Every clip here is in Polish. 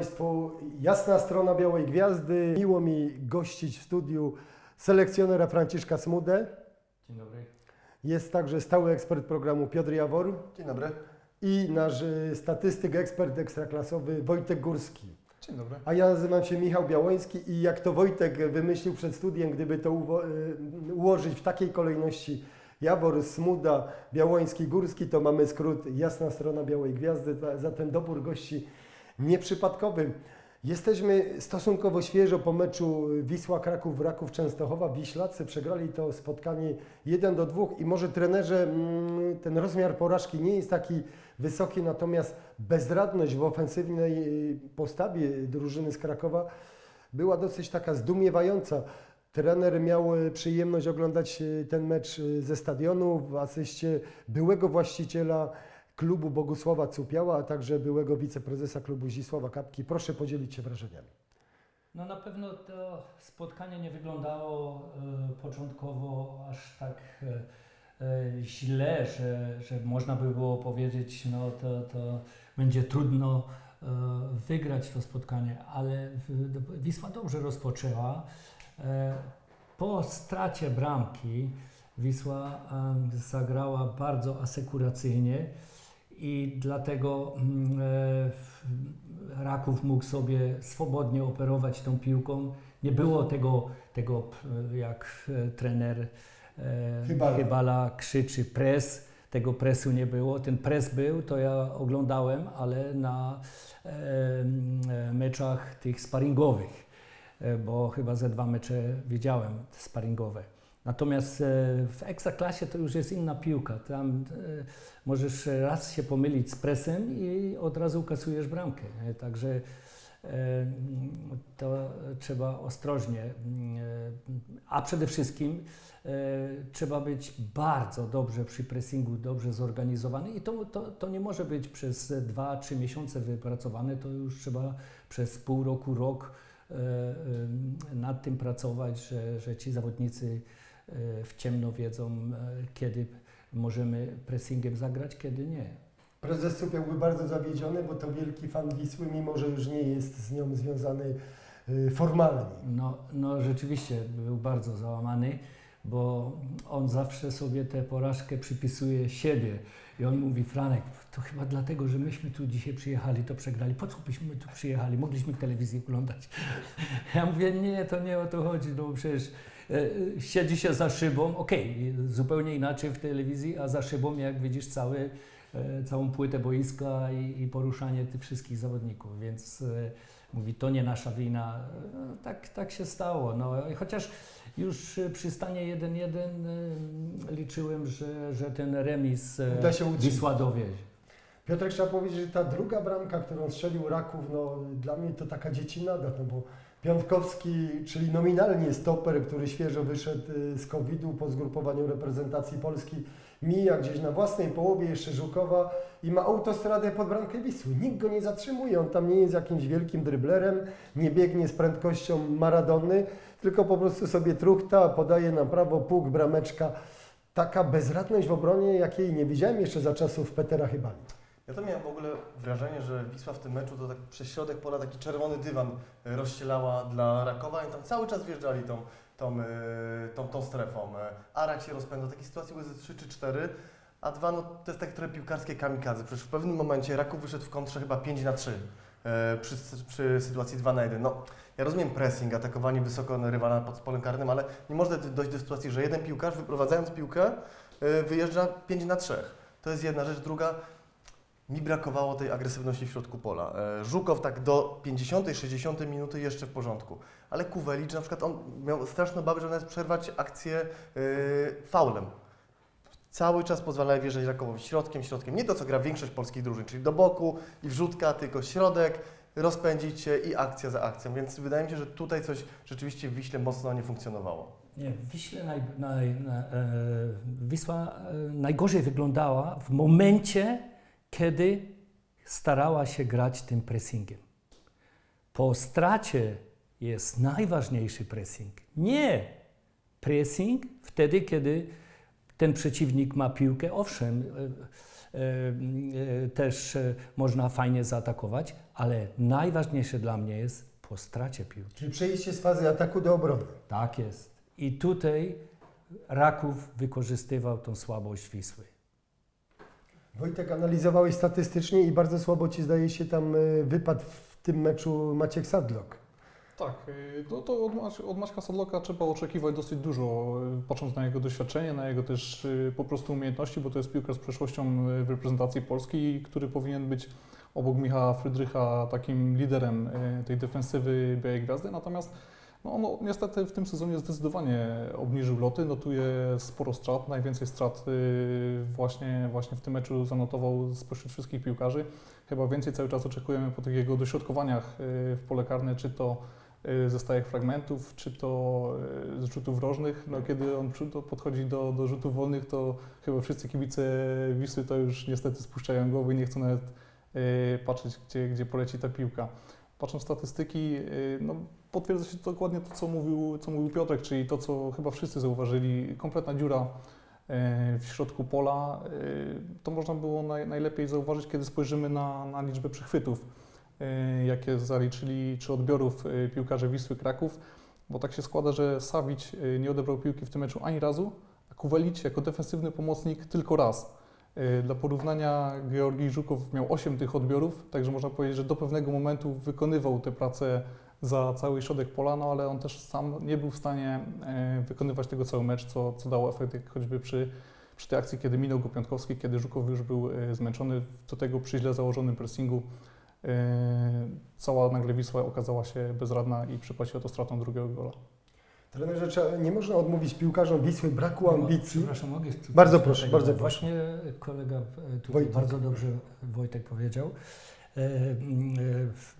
Państwu. Jasna strona Białej Gwiazdy. Miło mi gościć w studiu selekcjonera Franciszka Smudę. Dzień dobry. Jest także stały ekspert programu Piotr Jawor Dzień dobry. i nasz statystyk, ekspert ekstraklasowy Wojtek Górski. Dzień dobry. A ja nazywam się Michał Białoński i jak to Wojtek wymyślił przed studiem, gdyby to y, ułożyć w takiej kolejności Jawor, Smuda, Białoński, Górski, to mamy skrót Jasna Strona Białej Gwiazdy, zatem dobór gości nieprzypadkowy. Jesteśmy stosunkowo świeżo po meczu Wisła Kraków, Raków Częstochowa. Wiślacy przegrali to spotkanie 1 do 2 i może trenerze mm, ten rozmiar porażki nie jest taki wysoki, natomiast bezradność w ofensywnej y, postawie drużyny z Krakowa była dosyć taka zdumiewająca. Trener miał y, przyjemność oglądać y, ten mecz ze stadionu w asyście byłego właściciela klubu Bogusława Cupiała, a także byłego wiceprezesa klubu Zisława Kapki. Proszę podzielić się wrażeniami. No na pewno to spotkanie nie wyglądało e, początkowo aż tak e, źle, że, że można by było powiedzieć, no to, to będzie trudno e, wygrać to spotkanie, ale Wisła dobrze rozpoczęła. Po stracie bramki Wisła zagrała bardzo asekuracyjnie i dlatego mm, e, Raków mógł sobie swobodnie operować tą piłką. Nie było tego, tego jak e, trener e, Chybala. Chybala krzyczy pres. Tego presu nie było. Ten pres był, to ja oglądałem, ale na meczach tych sparingowych, bo chyba ze dwa mecze widziałem sparingowe. Natomiast e, w ekstraklasie to już jest inna piłka. Tam e, możesz raz się pomylić z presem i od razu kasujesz bramkę. Także e, to trzeba ostrożnie. A przede wszystkim trzeba być bardzo dobrze przy pressingu, dobrze zorganizowany i to, to, to nie może być przez 2-3 miesiące wypracowane, to już trzeba przez pół roku, rok nad tym pracować, że, że ci zawodnicy w ciemno wiedzą, e, kiedy możemy pressingiem zagrać, kiedy nie. Prezes Cupiał był bardzo zawiedziony, bo to wielki fan Wisły, mimo że już nie jest z nią związany y, formalnie. No, no rzeczywiście był bardzo załamany, bo on zawsze sobie tę porażkę przypisuje siebie. I on mówi, Franek, to chyba dlatego, że myśmy tu dzisiaj przyjechali, to przegrali. Po co byśmy tu przyjechali? Mogliśmy w telewizji oglądać. Ja mówię, nie, to nie o to chodzi, no przecież e, e, siedzi się za szybą, okej, zupełnie inaczej w telewizji, a za szybą, jak widzisz, cały, e, całą płytę boiska i, i poruszanie tych wszystkich zawodników, więc e, mówi, to nie nasza wina. No, tak, tak się stało. No, chociaż już e, przy stanie 1-1 e, liczyłem, że, że ten remis e, Uda się. Wisła dowiezie. Piotrek, trzeba powiedzieć, że ta druga bramka, którą strzelił Raków, no dla mnie to taka dziecinada, no bo Piątkowski, czyli nominalnie stoper, który świeżo wyszedł y, z COVID-u po zgrupowaniu reprezentacji Polski, mija gdzieś na własnej połowie jeszcze Żukowa i ma autostradę pod bramkę Wisły. Nikt go nie zatrzymuje, on tam nie jest jakimś wielkim dryblerem, nie biegnie z prędkością Maradony, tylko po prostu sobie truchta, podaje na prawo, puk, brameczka. Taka bezradność w obronie, jakiej nie widziałem jeszcze za czasów Petera Chybali. Ja to miałem w ogóle wrażenie, że Wisła w tym meczu to tak przez środek pola taki czerwony dywan e, rozścielała dla Rakowa i tam cały czas wjeżdżali tą, tą, e, tą, tą strefą. E, Arak się rozpędza, takie sytuacje były ze 3 czy 4, a dwa, no to jest takie trochę piłkarskie kamikadze. Przecież w pewnym momencie Raków wyszedł w kontrze chyba 5 na 3 e, przy, przy sytuacji 2 na 1. No, ja rozumiem pressing, atakowanie wysoko rywala pod polem karnym, ale nie można dojść do sytuacji, że jeden piłkarz wyprowadzając piłkę wyjeżdża 5 na 3. To jest jedna rzecz. Druga, mi brakowało tej agresywności w środku pola. E, Żukow tak do 50, 60 minuty jeszcze w porządku, ale Kuwelicz na przykład on miał straszną obawę, że nawet przerwać akcję e, faulem. Cały czas pozwalają wjeżdżać Rakowowi środkiem, środkiem. Nie to, co gra większość polskich drużyn, czyli do boku i wrzutka, tylko środek, rozpędzić się i akcja za akcją. Więc wydaje mi się, że tutaj coś rzeczywiście w Wiśle mocno nie funkcjonowało. Nie, Wiśle naj, naj, na, e, Wisła e, najgorzej wyglądała w momencie, kiedy starała się grać tym pressingiem. Po stracie jest najważniejszy pressing. Nie pressing wtedy, kiedy ten przeciwnik ma piłkę. Owszem, e, e, też e, można fajnie zaatakować, ale najważniejsze dla mnie jest po stracie piłki. Czyli przejście z fazy ataku do obrony. Tak jest. I tutaj Raków wykorzystywał tą słabość Wisły. Wojtek, analizowałeś statystycznie i bardzo słabo Ci zdaje się tam y, wypadł w tym meczu Maciek Sadlok. Tak, no to od, od Maćka Sadloka trzeba oczekiwać dosyć dużo, y, patrząc na jego doświadczenie, na jego też po prostu umiejętności, bo to jest piłkarz z przeszłością w reprezentacji Polski, który powinien być obok Michała Frydrycha takim liderem tej defensywy Białej Gwiazdy, natomiast no, niestety w tym sezonie zdecydowanie obniżył loty, notuje sporo strat, najwięcej strat y, właśnie, właśnie w tym meczu zanotował spośród wszystkich piłkarzy. Chyba więcej cały czas oczekujemy po tych jego dośrodkowaniach y, w pole karne, czy to y, ze stałych fragmentów, czy to z rzutów rożnych. No, kiedy on podchodzi do, do rzutów wolnych, to chyba wszyscy kibice Wisły to już niestety spuszczają głowy i nie chcą nawet patrzeć, gdzie, gdzie poleci ta piłka. Patrząc statystyki, no, potwierdza się dokładnie to, co mówił, co mówił Piotrek, czyli to, co chyba wszyscy zauważyli. Kompletna dziura y, w środku pola. Y, To można było naj, najlepiej zauważyć, kiedy spojrzymy na, na liczbę przechwytów, y, jakie zaliczyli, czy odbiorów piłkarze Wisły Kraków, bo tak się składa, że Sawić nie odebrał piłki w tym meczu ani razu, a Kuwelić jako defensywny pomocnik tylko raz. Dla porównania Georgij Żukow miał 8 tych odbiorów, także można powiedzieć, że do pewnego momentu wykonywał tę pracę za cały środek pola, no ale on też sam nie był w stanie e, wykonywać tego cały mecz, co, co dało efekt jak choćby przy, przy tej akcji, kiedy minął go Piątkowski, kiedy Żukow już był e, zmęczony, do tego przy źle założonym pressingu. e, Cała nagle Wisła okazała się bezradna i przypłaciła to stratą drugiego gola. Trenerze, trzeba- nie można odmówić piłkarzom Wisły braku ambicji. Przepraszam, mogę Bardzo proszę, bardzo proszę. Właśnie kolega tutaj Wojtek. bardzo dobrze Wojtek powiedział. E, e,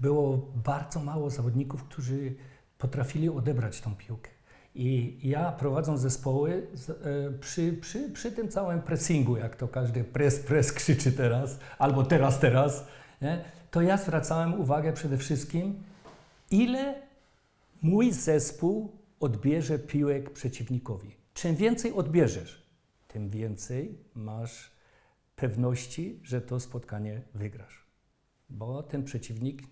Było bardzo mało zawodników, którzy potrafili odebrać tą piłkę. I ja prowadząc zespoły e, przy, przy, przy tym całym pressingu, jak to każdy press, press krzyczy teraz, albo teraz, teraz, nie? to ja zwracałem uwagę przede wszystkim, ile mój zespół odbierze piłek przeciwnikowi. Czym więcej odbierzesz, tym więcej masz pewności, że to spotkanie wygrasz. Bo ten przeciwnik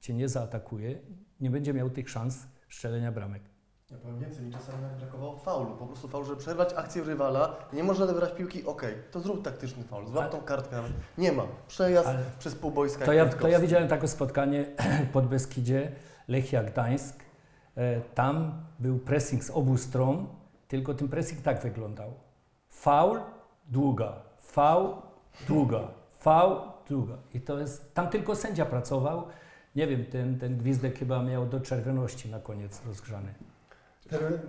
cię nie zaatakuje, nie będzie miał tych szans strzelenia bramek. Ja powiem więcej, mi czasami brakowało faulu, po prostu faul, żeby przerwać akcję rywala, nie można odebrać piłki, okej, to zrób taktyczny faul, złap tą kartkę nawet. Nie ma, przejazd Ale przez pół boiska. to ja, to ja widziałem takie spotkanie pod Beskidzie, Lechia Gdańsk. E, Tam był pressing z obu stron, tylko ten pressing tak wyglądał. Faul, długa, faul, długa, faul, długa. I to jest, tam tylko sędzia pracował. Nie wiem, ten, ten gwizdek chyba miał do czerwoności na koniec rozgrzany.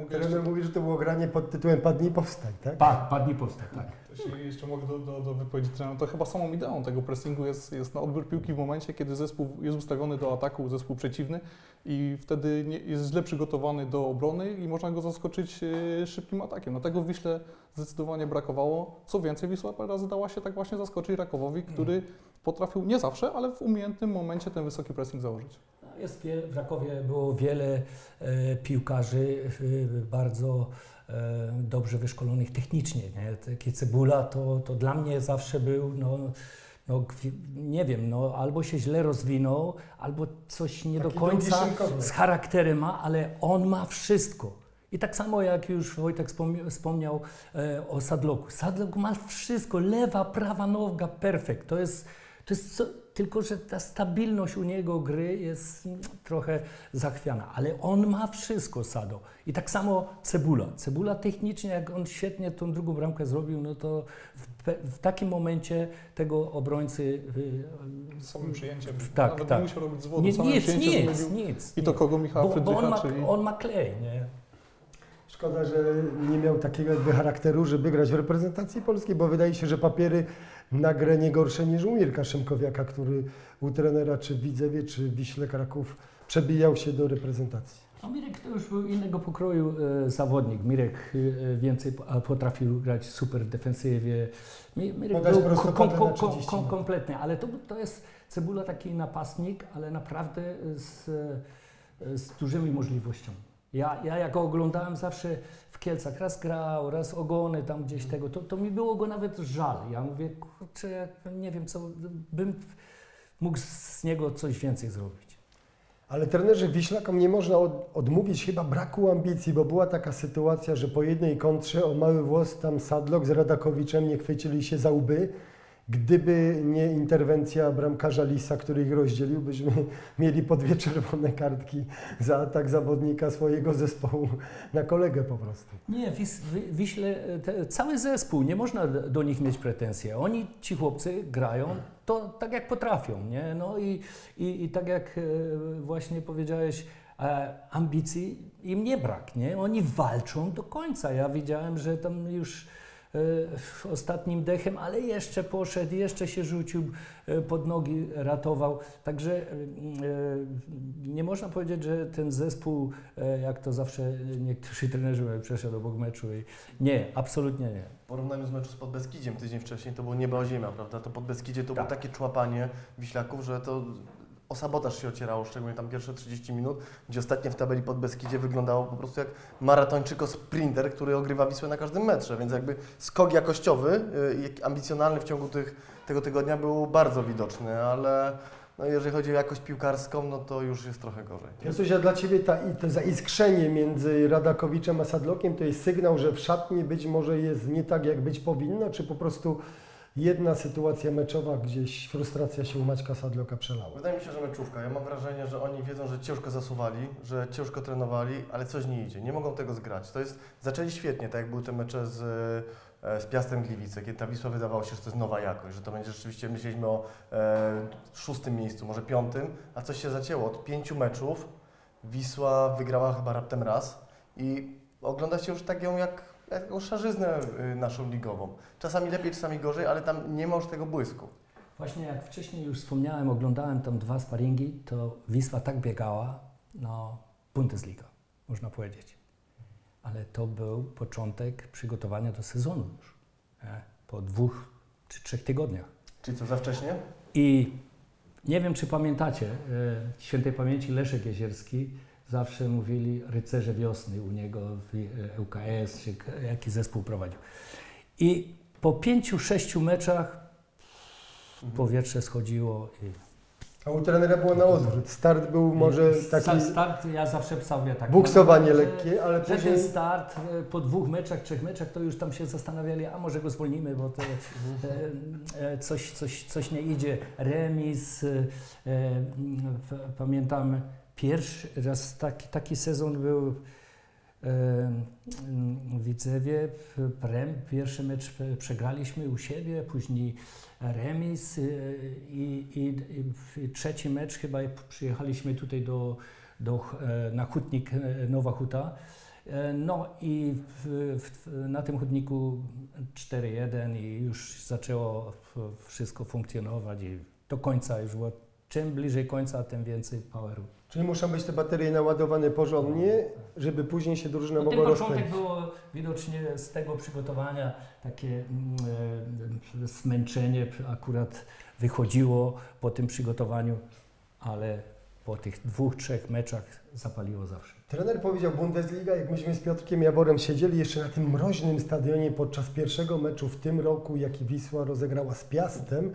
Trener, mówi, że to było granie pod tytułem Padnij powstań, tak? Tak, padnij powstać, tak. Jeśli jeszcze mogę do, do, do wypowiedzi trenera, to chyba samą ideą tego pressingu jest, jest na odbiór piłki w momencie, kiedy zespół jest ustawiony do ataku, zespół przeciwny i wtedy nie, jest źle przygotowany do obrony i można go zaskoczyć e, szybkim atakiem. No tego w Wiśle zdecydowanie brakowało. Co więcej, Wisła parę dała się tak właśnie zaskoczyć Rakowowi, który potrafił nie zawsze, ale w umiejętnym momencie ten wysoki pressing założyć. Jest w Rakowie było wiele e, piłkarzy e, bardzo dobrze wyszkolonych technicznie. Nie? Taki Cebula to, to dla mnie zawsze był, no, no, nie wiem, no, albo się źle rozwinął, albo coś nie do Taki końca drugi szynkowy. z charakterem ma, ale on ma wszystko. I tak samo jak już Wojtek wspomniał, wspomniał e, o Sadloku. Sadlok ma wszystko, lewa, prawa noga, perfekt. To jest, to jest co, tylko, że ta stabilność u niego gry jest trochę zachwiana, ale on ma wszystko, Sado. I tak samo Cebula. Cebula technicznie, jak on świetnie tą drugą bramkę zrobił, no to w, w takim momencie tego obrońcy y, Z samym przyjęciem. Tak, Nawet tak. nie musiał robić zwodu, nie, samym nic, przyjęciem nic, zrobił. nic. I to nic. kogo Michała bo, bo on, ma, czyli... on ma klej, nie? Szkoda, że nie miał takiego jakby charakteru, żeby grać w reprezentacji polskiej, bo wydaje się, że papiery na grę nie gorsze niż u Mirka Szymkowiaka, który u trenera czy w Widzewie, czy w Wiśle Kraków przebijał się do reprezentacji. A Mirek to już był innego pokroju e, zawodnik. Mirek e, więcej potrafił grać super w defensywie. Mi- Mirek Podać był 30 kom, minut. kompletny, ale to, to jest Cebula taki napastnik, ale naprawdę z, e, z dużymi możliwościami. Ja, ja jak oglądałem zawsze w Kielcach, raz grał, raz ogony tam gdzieś tego, to, to mi było go nawet żal. Ja mówię, kurczę, nie wiem co, bym mógł z niego coś więcej zrobić. Ale trenerze Wiślakom nie można od, odmówić chyba braku ambicji, bo była taka sytuacja, że po jednej kontrze o mały włos tam Sadlok z Radakowiczem nie chwycili się za łby. Gdyby nie interwencja bramkarza Lisa, który ich rozdzielił, byśmy mieli po dwie czerwone kartki za atak zawodnika swojego zespołu na kolegę po prostu. Nie, Wis, Wi- Wiśle, te, cały zespół, nie można do nich mieć pretensje. Oni, ci chłopcy, grają to tak jak potrafią, nie? No i, i, i tak jak e, właśnie powiedziałeś, e, ambicji im nie brak, nie? Oni walczą do końca. Ja widziałem, że tam już ostatnim dechem, ale jeszcze poszedł, jeszcze się rzucił e, pod nogi, ratował. Także e, nie można powiedzieć, że ten zespół, e, jak to zawsze niektórzy trenerzy przeszedł obok meczu. I nie, absolutnie nie. W porównaniu z meczu z Podbeskidziem tydzień wcześniej to było nieba o ziemia, prawda? To Podbeskidzie to Tak. było takie człapanie Wiślaków, że to o sabotaż się ocierało, szczególnie tam pierwsze 30 minut, gdzie ostatnie w tabeli Podbeskidzie wyglądało po prostu jak maratończyko sprinter, który ogrywa Wisłę na każdym metrze, więc jakby skok jakościowy y, i ambicjonalny w ciągu tych, tego tygodnia był bardzo widoczny, ale no jeżeli chodzi o jakość piłkarską, no to już jest trochę gorzej. Jezuś, a dla Ciebie ta, to zaiskrzenie między Radakowiczem a Sadlokiem to jest sygnał, że w szatni być może jest nie tak, jak być powinno, czy po prostu jedna sytuacja meczowa, gdzieś frustracja się u Maćka Sadloka przelała? Wydaje mi się, że meczówka. Ja mam wrażenie, że oni wiedzą, że ciężko zasuwali, że ciężko trenowali, ale coś nie idzie. Nie mogą tego zgrać. To jest, zaczęli świetnie, tak jak były te mecze z, e, z Piastem Gliwice, kiedy ta Wisła wydawało się, że to jest nowa jakość, że to będzie rzeczywiście, myśleliśmy o e, szóstym miejscu, może piątym, a coś się zacięło. Od pięciu meczów Wisła wygrała chyba raptem raz i ogląda się już tak ją jak, jak taką szarzyznę y, naszą ligową. Czasami lepiej, czasami gorzej, ale tam nie ma już tego błysku. Właśnie jak wcześniej już wspomniałem, oglądałem tam dwa sparingi, to Wisła tak biegała, no Bundesliga, można powiedzieć. Ale to był początek przygotowania do sezonu już, nie? po dwóch czy trzech tygodniach. Czyli co, za wcześnie? I nie wiem, czy pamiętacie, e, świętej pamięci Leszek Jezierski zawsze mówili rycerze wiosny u niego w e, ŁKS, czy jaki zespół prowadził. I po pięciu, sześciu meczach powietrze schodziło i A u trenera było na odwrót. Start był może taki Sta- Start, ja zawsze sobie tak. buksowanie lekkie, ale Że później... ten start e, po dwóch meczach, trzech meczach, to już tam się zastanawiali, a może go zwolnimy, bo to e, e, coś, coś, coś nie idzie. Remis, pamiętam pierwszy raz taki, taki sezon był w Widzewie, w Prem, pierwszy mecz prze- przegraliśmy u siebie, później remis e, i, i, i trzeci mecz chyba przyjechaliśmy tutaj do, do, e, na hutnik e, Nowa Huta. E, No i w, w, na tym chodniku 4-1 i już zaczęło wszystko funkcjonować i do końca już było. Czym bliżej końca, tym więcej poweru. Czyli muszą być te baterie naładowane porządnie, żeby później się drużyna No, ten mogła początek rozpędzić. było widocznie z tego przygotowania takie mm, e, zmęczenie akurat wychodziło po tym przygotowaniu, ale po tych dwóch, trzech meczach zapaliło zawsze. Trener powiedział Bundesliga, jak myśmy z Piotrkiem Jaworem siedzieli jeszcze na tym mroźnym stadionie podczas pierwszego meczu w tym roku, jaki Wisła rozegrała z Piastem,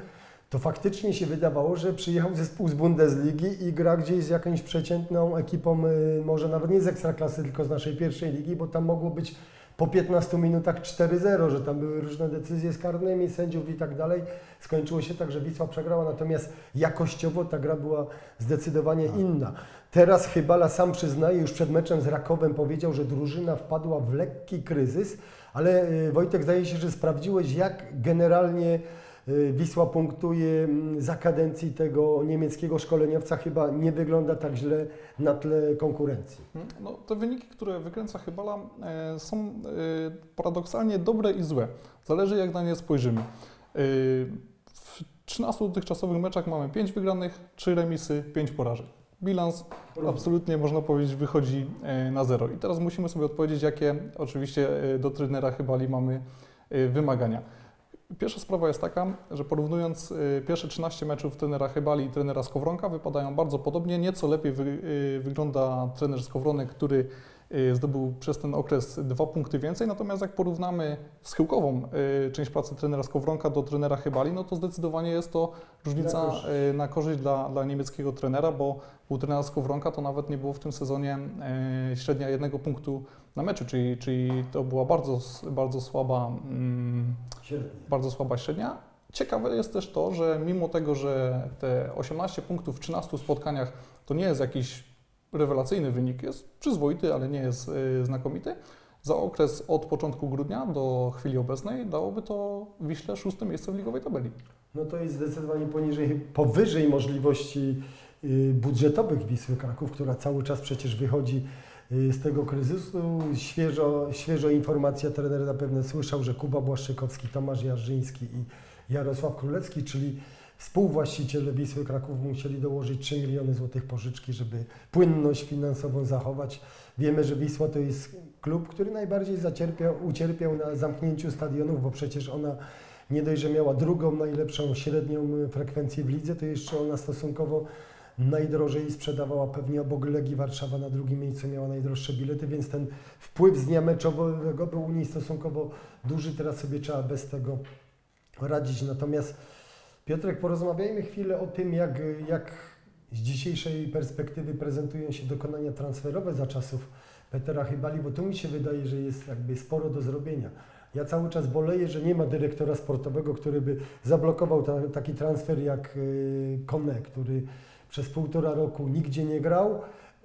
to faktycznie się wydawało, że przyjechał zespół z Bundesligi i gra gdzieś z jakąś przeciętną ekipą, y, może nawet nie z Ekstraklasy, tylko z naszej pierwszej ligi, bo tam mogło być po 15 minutach 4-0, że tam były różne decyzje z karnymi sędziów i tak dalej. Skończyło się tak, że Wisła przegrała, natomiast jakościowo ta gra była zdecydowanie inna. Teraz Chybala sam przyznaje, już przed meczem z Rakowem powiedział, że drużyna wpadła w lekki kryzys, ale y, Wojtek zdaje się, że sprawdziłeś, jak generalnie Wisła punktuje mm, za kadencji tego niemieckiego szkoleniowca. Chyba nie wygląda tak źle na tle konkurencji. No, te wyniki, które wykręca Chybala, e, są e, paradoksalnie dobre i złe. Zależy jak na nie spojrzymy. E, w 13 dotychczasowych meczach mamy 5 wygranych, 3 remisy, 5 porażek. Bilans absolutnie można powiedzieć wychodzi na zero. I teraz musimy sobie odpowiedzieć, jakie oczywiście do trenera Chybali mamy wymagania. Pierwsza sprawa jest taka, że porównując e, pierwsze 13 meczów trenera Chybali i trenera Skowronka wypadają bardzo podobnie. Nieco lepiej wy, e, wygląda trener Skowronek, który y, zdobył przez ten okres dwa punkty więcej, natomiast jak porównamy schyłkową y, część pracy trenera Skowronka do trenera Chybali, no to zdecydowanie jest to różnica Na korzyść. y, na korzyść dla, dla niemieckiego trenera, bo u trenera Skowronka to nawet nie było w tym sezonie y, średnia jednego punktu na meczu, czyli, czyli to była bardzo, bardzo słaba mm, bardzo słaba średnia. Ciekawe jest też to, że mimo tego, że te 18 punktów w 13 spotkaniach to nie jest jakiś rewelacyjny wynik, jest przyzwoity, ale nie jest y, znakomity, za okres od początku grudnia do chwili obecnej dałoby to Wiśle szóste miejsce w ligowej tabeli. No to jest zdecydowanie poniżej, powyżej możliwości y, budżetowych Wisły Kraków, która cały czas przecież wychodzi z tego kryzysu. Świeżo, świeżo informacja, trener zapewne słyszał, że Kuba Błaszczykowski, Tomasz Jarzyński i Jarosław Królewski, czyli współwłaściciele Wisły Kraków musieli dołożyć 3 miliony złotych pożyczki, żeby płynność finansową zachować. Wiemy, że Wisła to jest klub, który najbardziej zacierpiał, ucierpiał na zamknięciu stadionów, bo przecież ona nie dość, że miała drugą najlepszą średnią y, frekwencję w lidze, to jeszcze ona stosunkowo najdrożej sprzedawała pewnie obok Legii Warszawa na drugim miejscu miała najdroższe bilety, więc ten wpływ z dnia meczowego był u niej stosunkowo duży, teraz sobie trzeba bez tego radzić. Natomiast Piotrek, porozmawiajmy chwilę o tym, jak, jak z dzisiejszej perspektywy prezentują się dokonania transferowe za czasów Petera Chybali, bo tu mi się wydaje, że jest jakby sporo do zrobienia. Ja cały czas boleję, że nie ma dyrektora sportowego, który by zablokował ta, taki transfer jak y, Kone, który przez półtora roku nigdzie nie grał,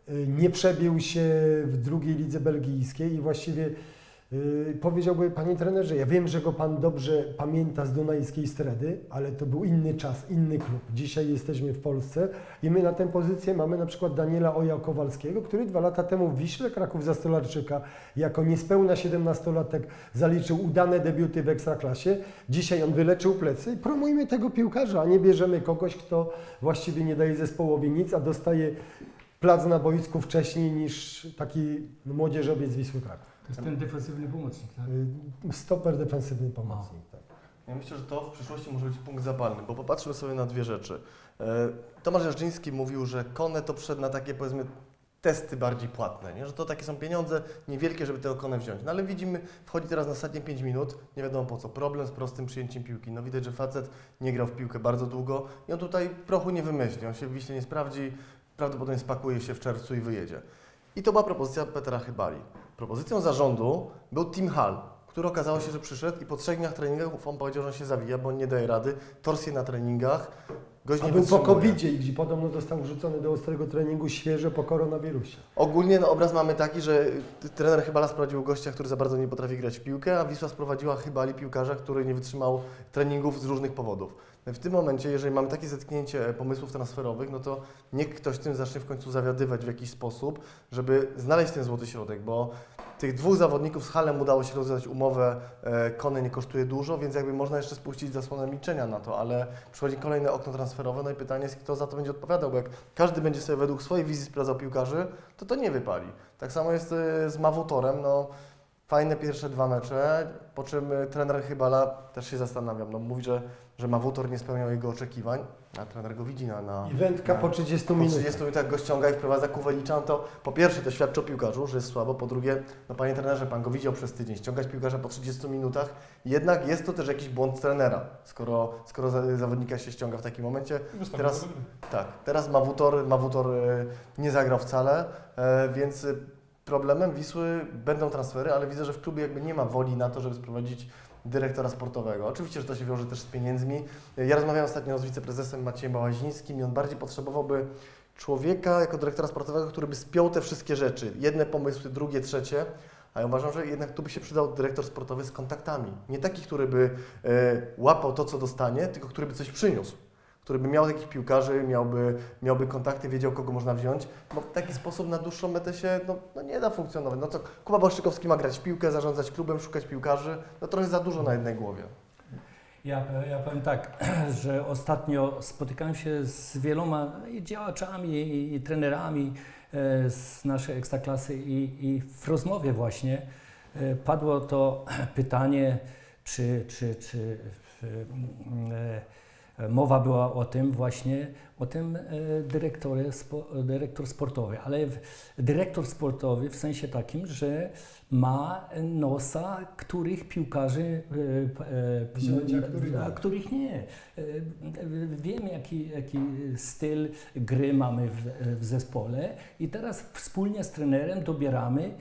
y, nie przebił się w drugiej lidze belgijskiej i właściwie powiedziałby, panie trenerze, ja wiem, że go pan dobrze pamięta z Dunajskiej Stredy, ale to był inny czas, inny klub. Dzisiaj jesteśmy w Polsce i my na tę pozycję mamy na przykład Daniela Oja Kowalskiego, który dwa lata temu w Wiśle Kraków za Stolarczyka jako niespełna 17-latek zaliczył udane debiuty w Ekstraklasie. Dzisiaj on wyleczył plecy i promujmy tego piłkarza, a nie bierzemy kogoś, kto właściwie nie daje zespołowi nic, a dostaje plac na boisku wcześniej niż taki młodzieżowiec z Wisły Kraków. To jest ten defensywny pomocnik, tak? Y, Stoper defensywny pomocnik. Tak. Ja myślę, że to w przyszłości może być punkt zapalny, bo popatrzmy sobie na dwie rzeczy. E, Tomasz Jarzyński mówił, że Kone to przed na takie powiedzmy testy bardziej płatne, nie? że to takie są pieniądze niewielkie, żeby tego Kone wziąć. No ale widzimy, wchodzi teraz na ostatnie 5 minut, nie wiadomo po co, problem z prostym przyjęciem piłki. No widać, że facet nie grał w piłkę bardzo długo i on tutaj prochu nie wymyśli, on się w Wiśle nie sprawdzi, prawdopodobnie spakuje się w czerwcu i wyjedzie. I to była propozycja Petra Chybali. Propozycją zarządu był Tim Hall, który okazało się, że przyszedł i po trzech dniach treningów on powiedział, że on się zawija, bo on nie daje rady, torsję na treningach, gość A nie był po wytrzymuje. covid i gdzie podobno został wrzucony do ostrego treningu świeżo po koronawirusie. Ogólnie no, obraz mamy taki, że trener Chybala sprowadził gościa, który za bardzo nie potrafi grać w piłkę, a Wisła sprowadziła Chybali piłkarza, który nie wytrzymał treningów z różnych powodów. W tym momencie, jeżeli mamy takie zetknięcie pomysłów transferowych, no to niech ktoś tym zacznie w końcu zawiadywać w jakiś sposób, żeby znaleźć ten złoty środek, bo tych dwóch zawodników z Halem udało się rozwiązać umowę, e, Kone nie kosztuje dużo, więc jakby można jeszcze spuścić zasłonę milczenia na to, ale przychodzi kolejne okno transferowe, no i pytanie jest, kto za to będzie odpowiadał, bo jak każdy będzie sobie według swojej wizji sprawdzał piłkarzy, to to nie wypali. Tak samo jest e, z Mawutorem, no fajne pierwsze dwa mecze, po czym e, trener Chybala też się zastanawiam, no mówi, że, że Mawutor nie spełniał jego oczekiwań, a trener go widzi na... na I wędka na- po 30 po minutach. 30 minutach go ściąga i wprowadza Kuwelicza, no to po pierwsze to świadczy o piłkarzu, że jest słabo, po drugie, no panie trenerze, pan go widział przez tydzień, ściągać piłkarza po 30 minutach, jednak jest to też jakiś błąd trenera, skoro, skoro za- zawodnika się ściąga w takim momencie. Teraz- Tak, teraz Mawutor, Mawutor e, nie zagrał wcale, e, więc problemem Wisły będą transfery, ale widzę, że w klubie jakby nie ma woli na to, żeby sprowadzić dyrektora sportowego. Oczywiście, że to się wiąże też z pieniędzmi. Ja rozmawiałem ostatnio z wiceprezesem Maciejem Bałazińskim i on bardziej potrzebowałby człowieka jako dyrektora sportowego, który by spiął te wszystkie rzeczy. Jedne pomysły, drugie, trzecie. A ja uważam, że jednak tu by się przydał dyrektor sportowy z kontaktami. Nie taki, który by e, łapał to, co dostanie, tylko który by coś przyniósł. Który by miał takich piłkarzy, miałby, miałby kontakty, wiedział, kogo można wziąć. Bo w taki sposób na dłuższą metę się no, no nie da funkcjonować. No to Kuba Błaszczykowski ma grać w piłkę, zarządzać klubem, szukać piłkarzy. No trochę za dużo na jednej głowie. Ja, ja powiem tak, że ostatnio spotykałem się z wieloma działaczami, i, i trenerami e, z naszej ekstraklasy i, i w rozmowie właśnie e, padło to pytanie, czy, czy, czy E, Mowa była o tym właśnie, o tym e, dyrektor sportowy, ale dyrektor sportowy w sensie takim, że ma nosa, których piłkarzy, e, e, Wziąć, a których a nie. których nie. E, Wiem, jaki, jaki styl gry mamy w, w zespole i teraz wspólnie z trenerem dobieramy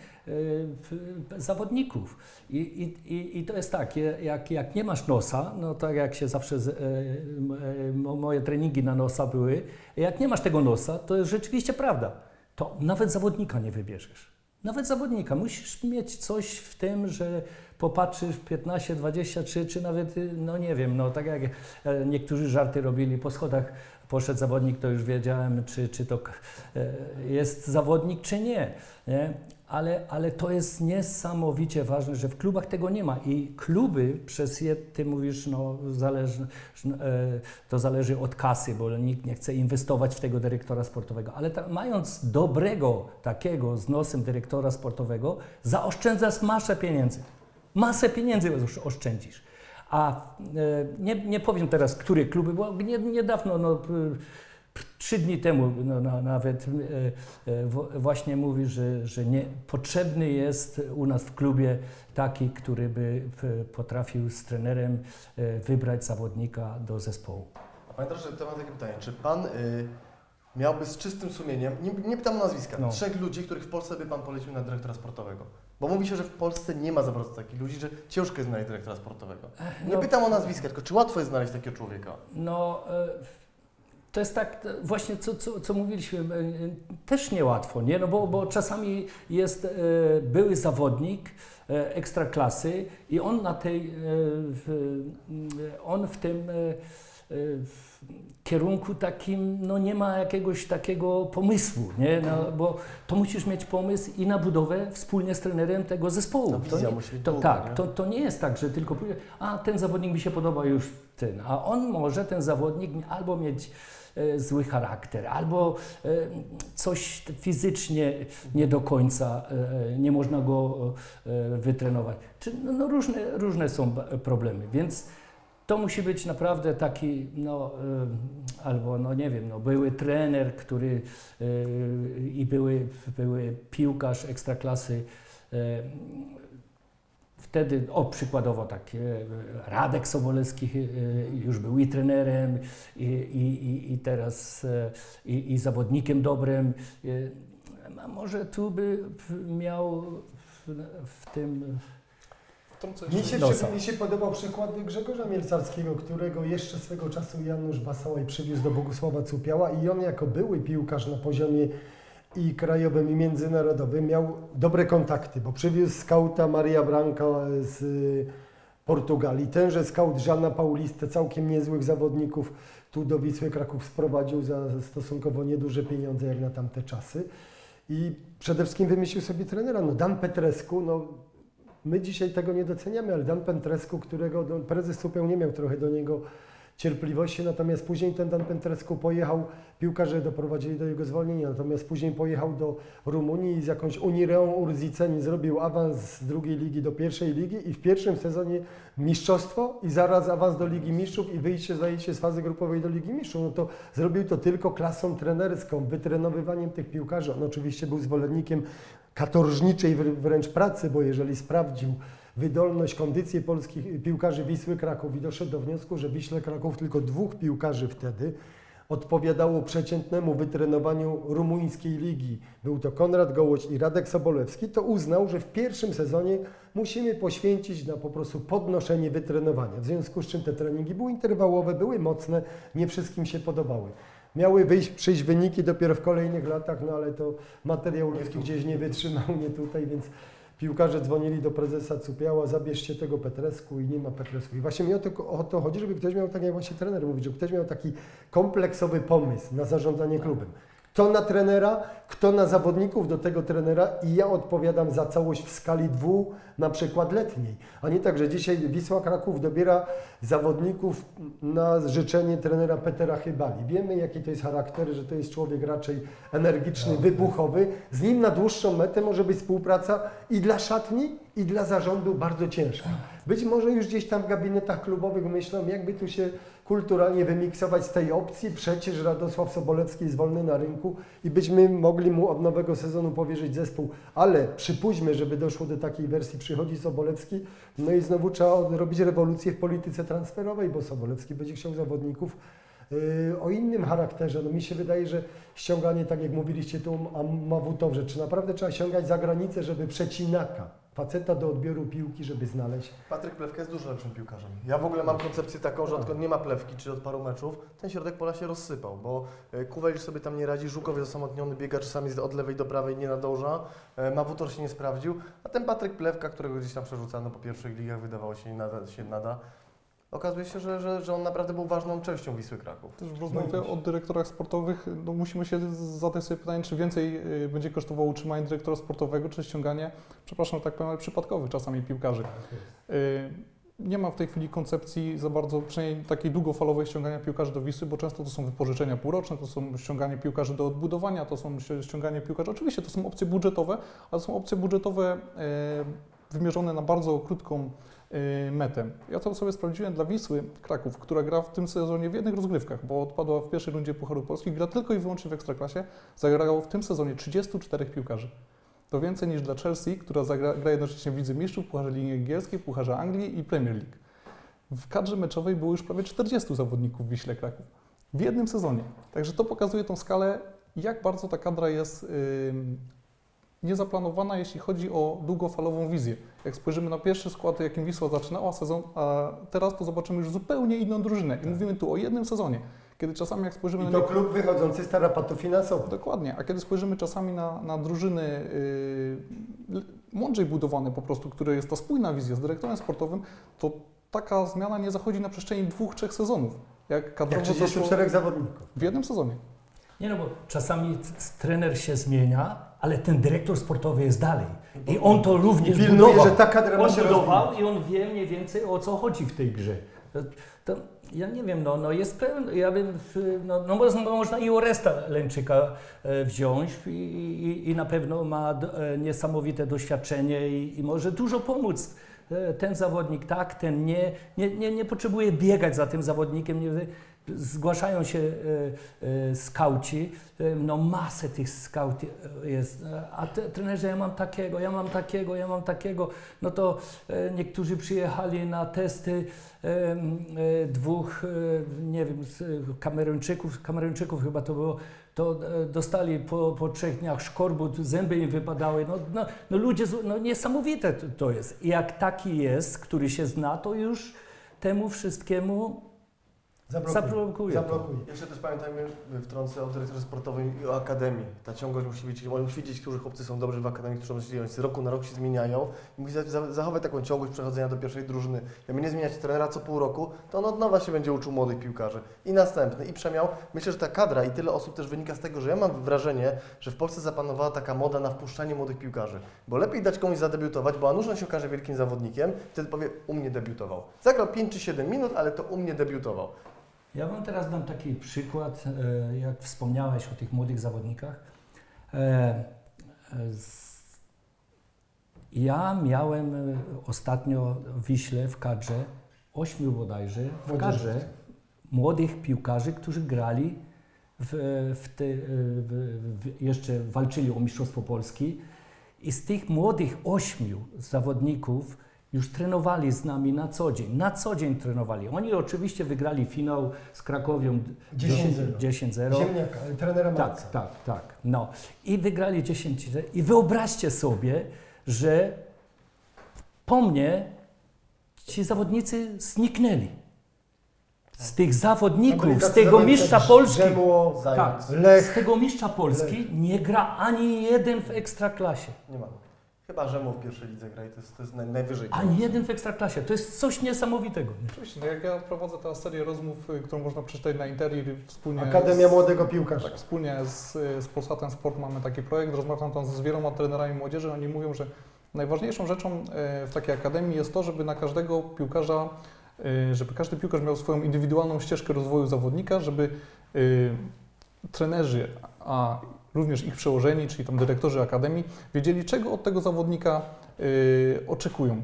e, zawodników. I, i, i, to jest tak, jak, jak nie masz nosa, no tak jak się zawsze, z, e, e, moje treningi na nosa były, jak nie masz tego nosa, to jest rzeczywiście prawda. To nawet zawodnika nie wybierzesz. Nawet zawodnika. Musisz mieć coś w tym, że popatrzysz 15, 23, czy nawet, y, no nie wiem, no tak jak e, niektórzy żarty robili po schodach, poszedł zawodnik, to już wiedziałem, czy, czy to e, jest zawodnik, czy nie. nie? Ale, ale to jest niesamowicie ważne, że w klubach tego nie ma i kluby przez je, ty mówisz, no zależy, e, to zależy od kasy, bo nikt nie chce inwestować w tego dyrektora sportowego, ale ta, mając dobrego takiego z nosem dyrektora sportowego, zaoszczędzasz masę pieniędzy. Masę pieniędzy osz- oszczędzisz. A e, nie, nie powiem teraz, które kluby, bo nie, niedawno, no, trzy dni temu no, na, nawet e, e, właśnie mówi, że, że nie, potrzebny jest u nas w klubie taki, który by potrafił z trenerem wybrać zawodnika do zespołu. A pamiętasz, że to mam takie pytanie, czy Pan y, miałby z czystym sumieniem, nie, nie pytam o nazwiska, No. trzech ludzi, których w Polsce by Pan polecił na dyrektora sportowego? Bo mówi się, że w Polsce nie ma za bardzo takich ludzi, że ciężko jest znaleźć dyrektora sportowego. Nie No, pytam o nazwiska, tylko czy łatwo jest znaleźć takiego człowieka? No, e, to jest tak, e, właśnie co, co, co mówiliśmy, e, e, też niełatwo, nie? No bo, bo czasami jest e, były zawodnik e, ekstraklasy i on na tej, e, e, on w tym e, e, kierunku takim, no nie ma jakiegoś takiego pomysłu, nie? No, bo to musisz mieć pomysł i na budowę wspólnie z trenerem tego zespołu. No, To nie- to, tak, nie? to, to nie jest tak, że tylko a ten zawodnik mi się podoba już ten, a on może ten zawodnik albo mieć e, zły charakter, albo e, coś fizycznie nie do końca, e, nie można go wytrenować. Czy, no, no różne, różne są problemy, więc to musi być naprawdę taki, no, e, albo no nie wiem, no, były trener, który e, i były, były piłkarz ekstraklasy. e, Wtedy, o przykładowo tak, Radek Sobolewski już był i trenerem, i, i, i- teraz i, i zawodnikiem dobrym. A może tu by miał w, w tym Wtrącę Mi się, Nosa. przy, mi się podobał przykład Grzegorza Mielcarskiego, którego jeszcze swego czasu Janusz Basałaj przywiózł do Bogusława Cupiała i on jako były piłkarz na poziomie i krajowym i międzynarodowym miał dobre kontakty, bo przywiózł skauta Maria Branca z y, Portugalii. Tenże skaut Żana Pauliste, całkiem niezłych zawodników, tu do Wisły Kraków sprowadził za stosunkowo nieduże pieniądze jak na tamte czasy. I przede wszystkim wymyślił sobie trenera. No Dan Petrescu, no My dzisiaj tego nie doceniamy, ale Dan Pentrescu, którego prezes Supeł nie miał trochę do niego cierpliwości, natomiast później ten Dan Pentrescu pojechał, piłkarze doprowadzili do jego zwolnienia, natomiast później pojechał do Rumunii i z jakąś Unireą Urziceni zrobił awans z drugiej ligi do pierwszej ligi i w pierwszym sezonie mistrzostwo i zaraz awans do Ligi Mistrzów i wyjście zajęcie z fazy grupowej do Ligi Mistrzów. No to zrobił to tylko klasą trenerską, wytrenowywaniem tych piłkarzy. On oczywiście był zwolennikiem katorżniczej wr- wręcz pracy, bo jeżeli sprawdził wydolność, kondycję polskich piłkarzy Wisły Kraków i doszedł do wniosku, że Wiśle Kraków tylko dwóch piłkarzy wtedy odpowiadało przeciętnemu wytrenowaniu rumuńskiej ligi. Był to Konrad Gołoć i Radek Sobolewski, to uznał, że w pierwszym sezonie musimy poświęcić na po prostu podnoszenie wytrenowania. W związku z czym te treningi były interwałowe, były mocne, nie wszystkim się podobały. Miały wyjść, przyjść wyniki dopiero w kolejnych latach, no ale to materiał ludzki gdzieś nie wytrzymał, nie tutaj, więc piłkarze dzwonili do prezesa Cupiała, zabierzcie tego Petresku i nie ma Petresku. I właśnie mi o to, o to chodzi, żeby ktoś miał, tak jak właśnie trener mówi, żeby ktoś miał taki kompleksowy pomysł na zarządzanie klubem. Kto na trenera, kto na zawodników do tego trenera i ja odpowiadam za całość w skali dwu, na przykład letniej. A nie tak, że dzisiaj Wisła Kraków dobiera zawodników na życzenie trenera Petera Chybali. Wiemy, jaki to jest charakter, że to jest człowiek raczej energiczny, wybuchowy. Z nim na dłuższą metę może być współpraca i dla szatni, i dla zarządu bardzo ciężka. Być może już gdzieś tam w gabinetach klubowych myślą, jakby tu się kulturalnie wymiksować z tej opcji. Przecież Radosław Sobolewski jest wolny na rynku i byśmy mogli mu od nowego sezonu powierzyć zespół. Ale przypuśćmy, żeby doszło do takiej wersji, przychodzi Sobolewski, no i znowu trzeba robić rewolucję w polityce transferowej, bo Sobolewski będzie chciał zawodników yy, o innym charakterze. No mi się wydaje, że ściąganie, tak jak mówiliście tu o Mawutowrze, czy naprawdę trzeba sięgać za granicę, żeby przecinaka, faceta do odbioru piłki, żeby znaleźć. Patryk Plewka jest dużo lepszym piłkarzem. Ja w ogóle mam koncepcję taką, że odkąd nie ma Plewki, czy od paru meczów, ten środek pola się rozsypał, bo e, Kuwelisz sobie tam nie radzi, Żukow jest osamotniony, biega czasami od lewej do prawej, nie nadąża, e, Mawutor się nie sprawdził, a ten Patryk Plewka, którego gdzieś tam przerzucano po pierwszych ligach, wydawało się, nada, się nada, okazuje się, że, że, że on naprawdę był ważną częścią Wisły Kraków. Też w rozmowie o dyrektorach sportowych no musimy się zadać sobie pytanie, czy więcej y, będzie kosztowało utrzymanie dyrektora sportowego, czy ściąganie, przepraszam, tak powiem, przypadkowych czasami piłkarzy. Y, Nie ma w tej chwili koncepcji za bardzo, przynajmniej takiej długofalowej ściągania piłkarzy do Wisły, bo często to są wypożyczenia półroczne, to są ściąganie piłkarzy do odbudowania, to są ści- ściąganie piłkarzy. Oczywiście to są opcje budżetowe, ale to są opcje budżetowe e, wymierzone na bardzo krótką e, metę. Ja to sobie sprawdziłem dla Wisły Kraków, która gra w tym sezonie w jednych rozgrywkach, bo odpadła w pierwszej rundzie Pucharu Polski, gra tylko i wyłącznie w Ekstraklasie, zagrało w tym sezonie 34 piłkarzy. To więcej niż dla Chelsea, która zagra, gra jednocześnie w Lidze Mistrzów, Pucharze Ligi Angielskiej, Pucharze Anglii i Premier League. W kadrze meczowej było już prawie 40 zawodników w Wiśle Kraków. W jednym sezonie. Także to pokazuje tą skalę, jak bardzo ta kadra jest ym, niezaplanowana, jeśli chodzi o długofalową wizję. Jak spojrzymy na pierwszy skład, jakim Wisła zaczynała sezon, a teraz to zobaczymy już zupełnie inną drużynę. I mówimy tu o jednym sezonie. Kiedy czasami jak spojrzymy I na to klub wychodzący z tarapatu finansowego. Dokładnie, a kiedy spojrzymy czasami na, na drużyny yy, mądrzej budowane po prostu, które jest ta spójna wizja z dyrektorem sportowym, to taka zmiana nie zachodzi na przestrzeni dwóch, trzech sezonów. Jak Jak kadrowo zaszło 34 zawodników. w jednym sezonie. Nie no, bo czasami trener się zmienia, ale ten dyrektor sportowy jest dalej. I on to również Pilnuje, budował. że ta kadra ma On się budował i on wie mniej więcej o co chodzi w tej grze. To, to, ja nie wiem, no, no jest pewien, ja bym, w- no, no można, można i Oresta Lęczyka e, wziąć i, i, i na pewno ma e, niesamowite doświadczenie i, i może dużo pomóc. E, Ten zawodnik tak, ten nie, nie, nie, nie potrzebuje biegać za tym zawodnikiem. Nie, zgłaszają się e, e, skauci, e, no masę tych skautów jest, a te, trenerze ja mam takiego, ja mam takiego, ja mam takiego, no to niektórzy przyjechali na testy dwóch, nie wiem, Kameruńczyków, Kameruńczyków chyba to było, to dostali po, po trzech dniach szkorbut, zęby im wypadały, no, no, no ludzie, no niesamowite to jest. I jak taki jest, który się zna, to już temu wszystkiemu Zablokuje. zablokuje. Zablokuje. Jeszcze też pamiętajmy, wtrącę o dyrektorze sportowym i o akademii. Ta ciągłość musi być, on musi wiedzieć, którzy chłopcy są dobrzy w akademii, którzy musi wiedzieć, z roku na rok się zmieniają. I musi za- za- zachować taką ciągłość przechodzenia do pierwszej drużyny. Jakby nie zmieniać trenera co pół roku, to on od nowa się będzie uczył młodych piłkarzy. I następny, i przemiał. Myślę, że ta kadra i tyle osób też wynika z tego, że ja mam wrażenie, że w Polsce zapanowała taka moda na wpuszczanie młodych piłkarzy. Bo lepiej dać komuś zadebiutować, bo a nuż on się okaże wielkim zawodnikiem, wtedy powie, u mnie debiutował. Zagrał 5 czy 7 minut, ale to u mnie debiutował. Ja Wam teraz dam taki przykład, e, jak wspomniałeś o tych młodych zawodnikach. E, e, Ja miałem ostatnio w Wiśle w kadrze, ośmiu bodajże, w kadrze młodych piłkarzy, którzy grali w, w te, w, jeszcze walczyli o Mistrzostwo Polski i z tych młodych ośmiu zawodników już trenowali z nami na co dzień. Na co dzień trenowali. Oni oczywiście wygrali finał z Krakowią 10-0. 10-0. Ziemniaka, trenera Tak, Marca. tak, tak. No. I wygrali 10 I wyobraźcie sobie, że po mnie ci zawodnicy zniknęli. Z tych zawodników, z tego mistrza Polski, tak, z tego mistrza Polski nie gra ani jeden w ekstraklasie. Nie ma. Chyba Rzemu w pierwszej lidze gra i to jest, to jest naj, najwyżej. Ani jeden w ekstraklasie. To jest coś niesamowitego. nie? Oczywiście, no jak ja prowadzę teraz serię rozmów, y, którą można przeczytać na Interii wspólnie Akademia z, Młodego Piłkarza. Tak, wspólnie z, z Polsatem Sport mamy taki projekt, rozmawiam tam z wieloma trenerami młodzieży, oni mówią, że najważniejszą rzeczą w takiej akademii jest to, żeby na każdego piłkarza, żeby każdy piłkarz miał swoją indywidualną ścieżkę rozwoju zawodnika, żeby trenerzy, a również ich przełożeni, czyli tam dyrektorzy akademii, wiedzieli, czego od tego zawodnika e, oczekują.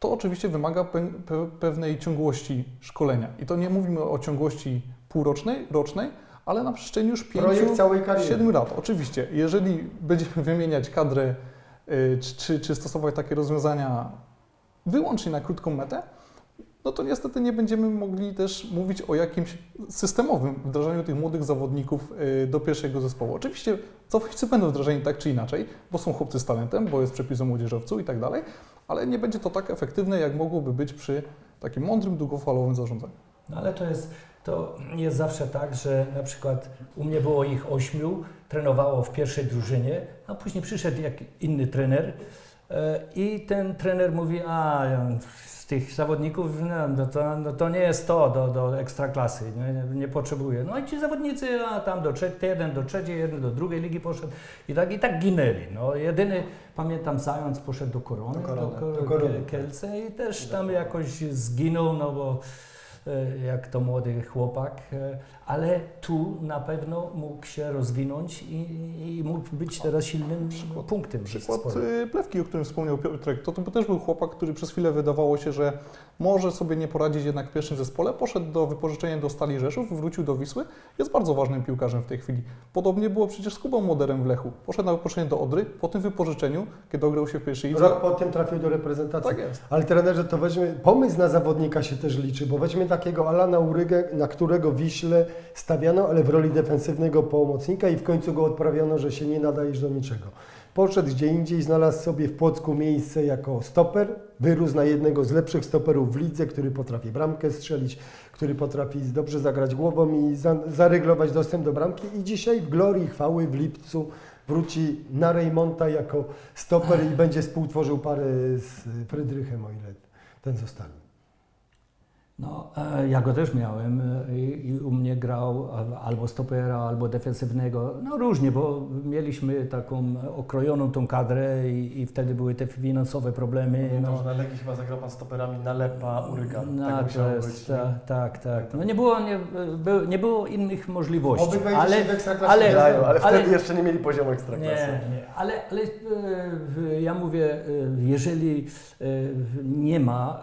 to oczywiście wymaga pe- pe- pewnej ciągłości szkolenia. I to nie mówimy o ciągłości półrocznej, rocznej, ale na przestrzeni już Projekt pięciu, całej kariery. siedmiu lat. Oczywiście, jeżeli będziemy wymieniać kadrę y, czy, czy stosować takie rozwiązania wyłącznie na krótką metę, no to niestety nie będziemy mogli też mówić o jakimś systemowym wdrażaniu tych młodych zawodników y, do pierwszego zespołu. Oczywiście zawodnicy będą wdrażani tak czy inaczej, bo są chłopcy z talentem, bo jest przepis o młodzieżowcu i tak dalej, ale nie będzie to tak efektywne, jak mogłoby być przy takim mądrym, długofalowym zarządzaniu. No ale to jest, to jest zawsze tak, że na przykład u mnie było ich ośmiu, trenowało w pierwszej drużynie, a później przyszedł jak inny trener e, i ten trener mówi, a tych zawodników no, no to, no to nie jest to do, do ekstraklasy, nie, nie, potrzebuje. No i ci zawodnicy, a tam do trzeciej, jeden do trzeciej, jeden do drugiej ligi poszedł i tak, i tak ginęli. No, jedyny, pamiętam, Zając poszedł do Korony, Do Korony, Ko- do Korony. Kiel- Kielce i też tam jakoś zginął, no bo e, jak to młody chłopak, e, ale tu na pewno mógł się rozwinąć i, i mógł być teraz silnym Przykład- punktem. Przykład y, Plewki, o którym wspomniał Piotrek, to, to też był chłopak, który przez chwilę wydawało się, że może sobie nie poradzić jednak w pierwszym zespole, poszedł do wypożyczenia do Stali Rzeszów, wrócił do Wisły, jest bardzo ważnym piłkarzem w tej chwili. Podobnie było przecież z Kubą Moderem w Lechu. Poszedł na wypożyczenie do Odry, po tym wypożyczeniu, kiedy ograł się w pierwszej lidze. Rok po tym trafił do reprezentacji. Tak jest. Ale trenerze, to weźmy, pomysł na zawodnika się też liczy, bo weźmy takiego Alana Urygę, na którego Wiśle stawiano, ale w roli defensywnego pomocnika i w końcu go odprawiono, że się nie nadajesz do niczego. Poszedł gdzie indziej, znalazł sobie w Płocku miejsce jako stoper, wyrósł na jednego z lepszych stoperów w lidze, który potrafi bramkę strzelić, który potrafi dobrze zagrać głową i za, zaryglować dostęp do bramki i dzisiaj w glorii chwały w lipcu wróci na Reymonta jako stoper i będzie współtworzył parę z Frydrychem, o ile ten zostanie. No, e, ja go też miałem e, i, i u mnie grał albo stopera, albo defensywnego, no różnie, bo mieliśmy taką okrojoną tą kadrę i, i wtedy były te finansowe problemy. Pamiętam, No, że na Legii chyba zagrał Pan stoperami na Lepa, Uryka. no, tak musiało jest, być. ta, tak, tak. No nie było, nie, by, nie było innych możliwości, Obydwaj ale, dzisiaj w Ekstraklasie ale- Grają, ale ale- wtedy jeszcze nie mieli poziomu ekstraklasy. Nie, nie, ale, ale e, ja mówię, jeżeli nie ma,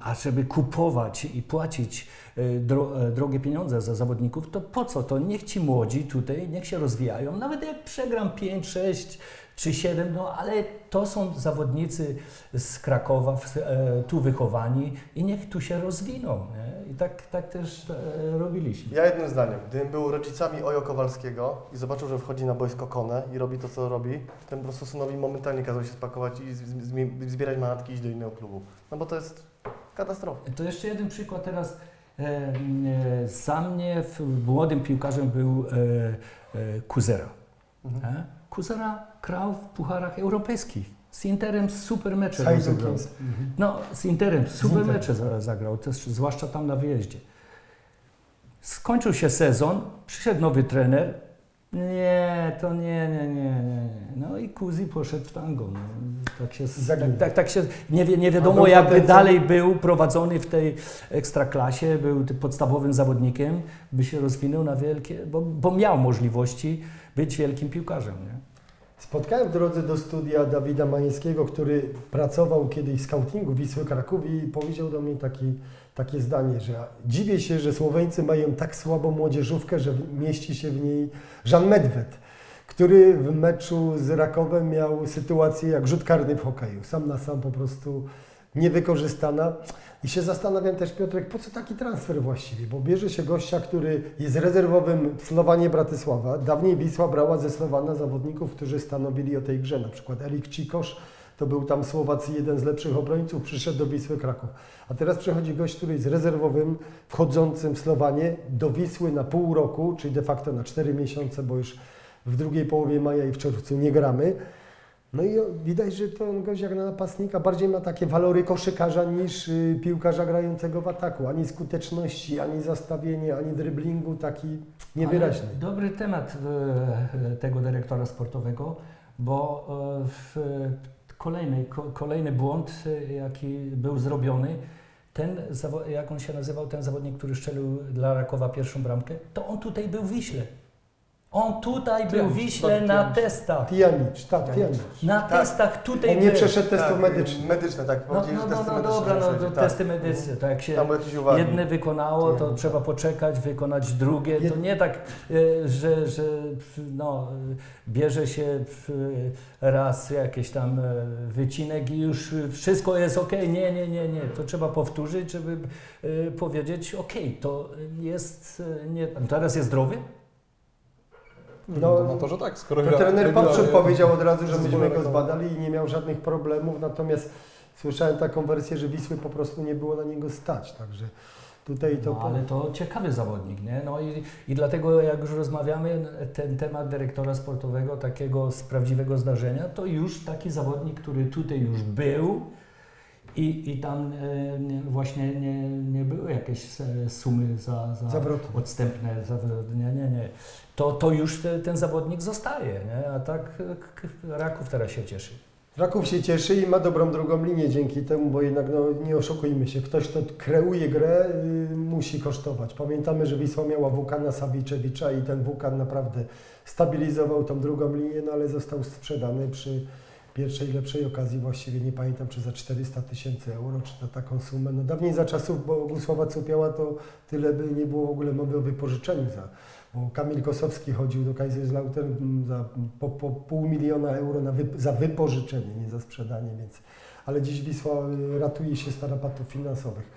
a żeby kupować i płacić e, dro, e, drogie pieniądze za zawodników, to po co to? Niech ci młodzi tutaj, niech się rozwijają. Nawet jak przegram 5, 6 czy 7, no ale to są zawodnicy z Krakowa, e, tu wychowani i niech tu się rozwiną. Nie? I tak, tak też robiliśmy. Ja jednym zdaniem, gdybym był rodzicami Ojo Kowalskiego i zobaczył, że wchodzi na boisko Kone i robi to, co robi, bym po prostu synowi momentalnie kazał się spakować i zbierać manatki i iść do innego klubu. No bo to jest katastrofa. To jeszcze jeden przykład teraz. E, e, za mnie w, młodym piłkarzem był e, e, Kuzera. Mhm. E? Kuzera grał w pucharach europejskich. Z Interem super mecze Z rozegrał. Hajdukiem. No, z Interem super mecze za- zagrał, też, zwłaszcza tam na wyjeździe. Skończył się sezon, przyszedł nowy trener. Nie, to nie, nie, nie, nie. No i Kuzi poszedł w tango. No. Tak, się, tak, tak, tak się nie, wie, nie wiadomo, jakby potencjał. dalej był prowadzony w tej ekstraklasie, był tym podstawowym zawodnikiem, by się rozwinął na wielkie, bo, bo miał możliwości być wielkim piłkarzem. Nie? Spotkałem w drodze do studia Dawida Mańskiego, który pracował kiedyś w scoutingu Wisły Kraków i powiedział do mnie taki, takie zdanie, że dziwię się, że Słoweńcy mają tak słabą młodzieżówkę, że mieści się w niej Jean Medved, który w meczu z Rakowem miał sytuację jak rzut karny w hokeju. Sam na sam po prostu niewykorzystana. I się zastanawiam też, Piotrek, po co taki transfer właściwie? Bo bierze się gościa, który jest rezerwowym w Slowanie Bratysława. Dawniej Wisła brała ze Slowana zawodników, którzy stanowili o tej grze. Na przykład Erik Cikosz, to był tam Słowac jeden z lepszych obrońców, przyszedł do Wisły Kraków. A teraz przychodzi gość, który jest rezerwowym, wchodzącym w Slowanie do Wisły na pół roku, czyli de facto na cztery miesiące, bo już w drugiej połowie maja i w czerwcu nie gramy. No i widać, że ten gość jak na napastnika bardziej ma takie walory koszykarza niż y, piłkarza grającego w ataku. Ani skuteczności, ani zastawienie, ani dryblingu taki niewyraźny. Ale dobry temat e, tego dyrektora sportowego, bo e, w, kolejny, ko, kolejny błąd, e, jaki był zrobiony, ten, jak on się nazywał, ten zawodnik, który strzelił dla Rakowa pierwszą bramkę, to on tutaj był w Wiśle. On tutaj był Wiśle tak, na testach. Tijanicz, tak, Tijanicz. Na Tak. testach tutaj On nie był. przeszedł testów Tak, medycznych. Medyczne, tak. No, no, no, testy no medyczne dobra, no tak. testy medyczne, to jak się jedne wykonało, to trzeba poczekać, wykonać drugie. To nie tak, e, że, że no, bierze się e, raz jakiś tam e, wycinek i już wszystko jest ok. Nie, nie, nie, nie. To trzeba powtórzyć, żeby powiedzieć ok, to jest nie. Teraz jest zdrowy? No, na to, że tak, skoro To trener Patrzuk powiedział od razu, że myśmy go zbadali i nie miał żadnych problemów, natomiast słyszałem taką wersję, że Wisły po prostu nie było na niego stać, także tutaj to... No, ale to ciekawy zawodnik, nie? No i, i dlatego jak już rozmawiamy, ten temat dyrektora sportowego, takiego z prawdziwego zdarzenia, to już taki zawodnik, który tutaj już był i, i tam e, nie, właśnie nie, nie były jakieś e, sumy za, za Zawroty. odstępne, za, nie, nie, nie. To, to już te, ten zawodnik zostaje, nie? A tak e, Raków teraz się cieszy. Raków się cieszy i ma dobrą drugą linię dzięki temu, bo jednak no, nie oszukujmy się, ktoś, kto kreuje grę, y, musi kosztować. Pamiętamy, że Wisła miała Wukana Sawiczewicza i ten Wukan naprawdę stabilizował tą drugą linię, no ale został sprzedany przy pierwszej lepszej okazji, właściwie nie pamiętam, czy za 400 tysięcy euro, czy za taką sumę. No dawniej za czasów Bogusława Cupiała to tyle by nie było w ogóle mowy o wypożyczeniu za bo Kamil Kosowski chodził do Kaiserslautern mm, za po, po pół miliona euro na za wypożyczenie, nie za sprzedanie, więc ale dziś Wisła y, ratuje się z tarapatów finansowych.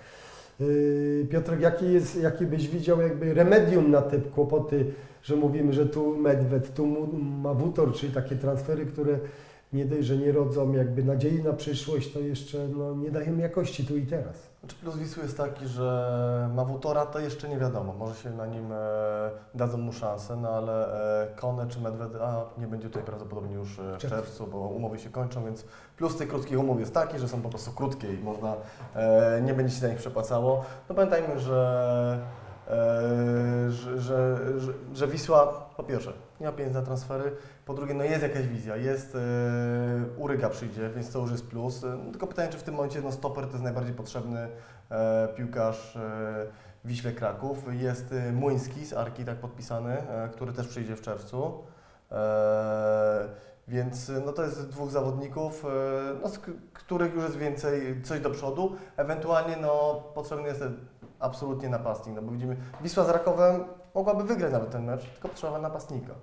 Yy, Piotrek, jaki, jest, jaki byś widział jakby remedium na te kłopoty, że mówimy, że tu Medved, tu Mawutor, czyli takie transfery, które nie dość, że nie rodzą jakby nadziei na przyszłość, to jeszcze no, nie dają jakości tu i teraz. Znaczy plus Wisły jest taki, że Mawutora to jeszcze nie wiadomo. Może się na nim e, dadzą mu szansę, no ale e, Kone czy Medveda nie będzie tutaj prawdopodobnie już e, w Czerwcu. bo umowy się kończą, więc plus tych krótkich umów jest taki, że są po prostu krótkie i można, e, nie będzie się za nich przepłacało. No pamiętajmy, że, e, że, że, że, że Wisła po pierwsze nie ma pieniędzy na transfery, po drugie no jest jakaś wizja, jest e, Uryga przyjdzie, więc to już jest plus. E, Tylko pytanie, czy w tym momencie no, stoper to jest najbardziej potrzebny e, piłkarz w Wiśle Kraków. Jest Młyński z Arki tak podpisany, który też przyjdzie w czerwcu. Więc no to jest dwóch zawodników, no, z których już jest więcej, coś do przodu. Ewentualnie no, potrzebny jest absolutnie napastnik, no bo widzimy, Wisła z Rakowem mogłaby wygrać nawet ten mecz, tylko potrzeba napastnika.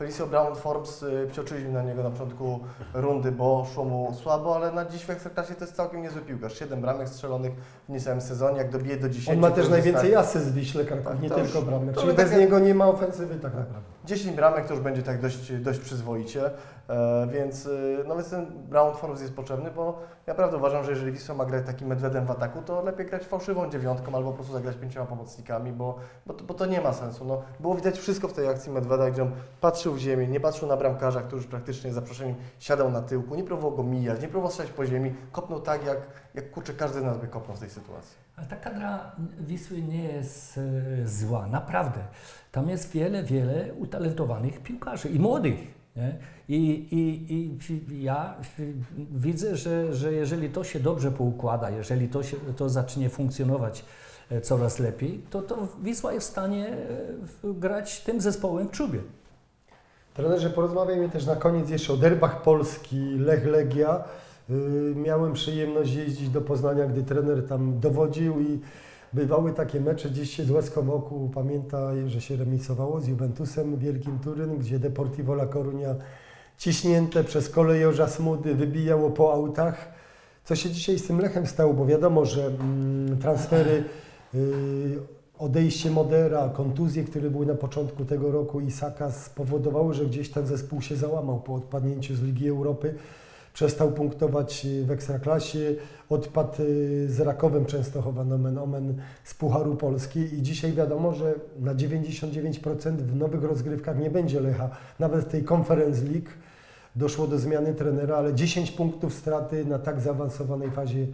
Felicio Brown Forbes, y, psioczyliśmy na niego na początku rundy, bo szło mu słabo, ale na dziś w Ekstraklasie to jest całkiem niezły piłkarz. 7 bramek strzelonych w niecałym sezonie, jak dobije do 10. On ma też najwięcej tak- asyst w Wiśle Kraków, Tak, nie tylko bramek, czyli bez takie- niego nie ma ofensywy tak naprawdę. 10 bramek to już będzie tak dość, dość przyzwoicie, e, więc, e, no więc ten Brown Forbes jest potrzebny, bo ja naprawdę uważam, że jeżeli Wisła ma grać takim medwedem w ataku, to lepiej grać fałszywą dziewiątką albo po prostu zagrać pięcioma pomocnikami, bo, bo, bo to nie ma sensu. No, było widać wszystko w tej akcji Medweda, gdzie on patrzył w ziemię, nie patrzył na bramkarza, który już praktycznie za przeproszeniem siadał na tyłku, nie próbował go mijać, nie próbował strzelać po ziemi, kopnął tak, jak, jak kurczę każdy z nas by kopnął w tej sytuacji. Ale ta kadra Wisły nie jest e, zła, naprawdę. Tam jest wiele, wiele utalentowanych piłkarzy i młodych. I, i, I ja widzę, że, że jeżeli to się dobrze poukłada, jeżeli to, się, to zacznie funkcjonować e, coraz lepiej, to, to Wisła jest w stanie e, grać tym zespołem w czubie. Trenerze, porozmawiajmy też na koniec jeszcze o derbach Polski, Lech Legia. Yy, Miałem przyjemność jeździć do Poznania, gdy trener tam dowodził i bywały takie mecze. Dziś się z łezką oku pamięta, że się remisowało z Juventusem Wielkim Turyn, gdzie Deportivo La Coruña ciśnięte przez kolejorza Smudy wybijało po autach. Co się dzisiaj z tym Lechem stało? Bo wiadomo, że mm, transfery, yy, odejście Modera, kontuzje, które były na początku tego roku Isaka spowodowały, że gdzieś ten zespół się załamał po odpadnięciu z Ligi Europy. Przestał punktować y, w Ekstraklasie, odpadł y, z Rakowem Częstochowa, nomen omen, z Pucharu Polski i dzisiaj wiadomo, że na 99% w nowych rozgrywkach nie będzie Lecha. Nawet w tej Conference League doszło do zmiany trenera, ale 10 punktów straty na tak zaawansowanej fazie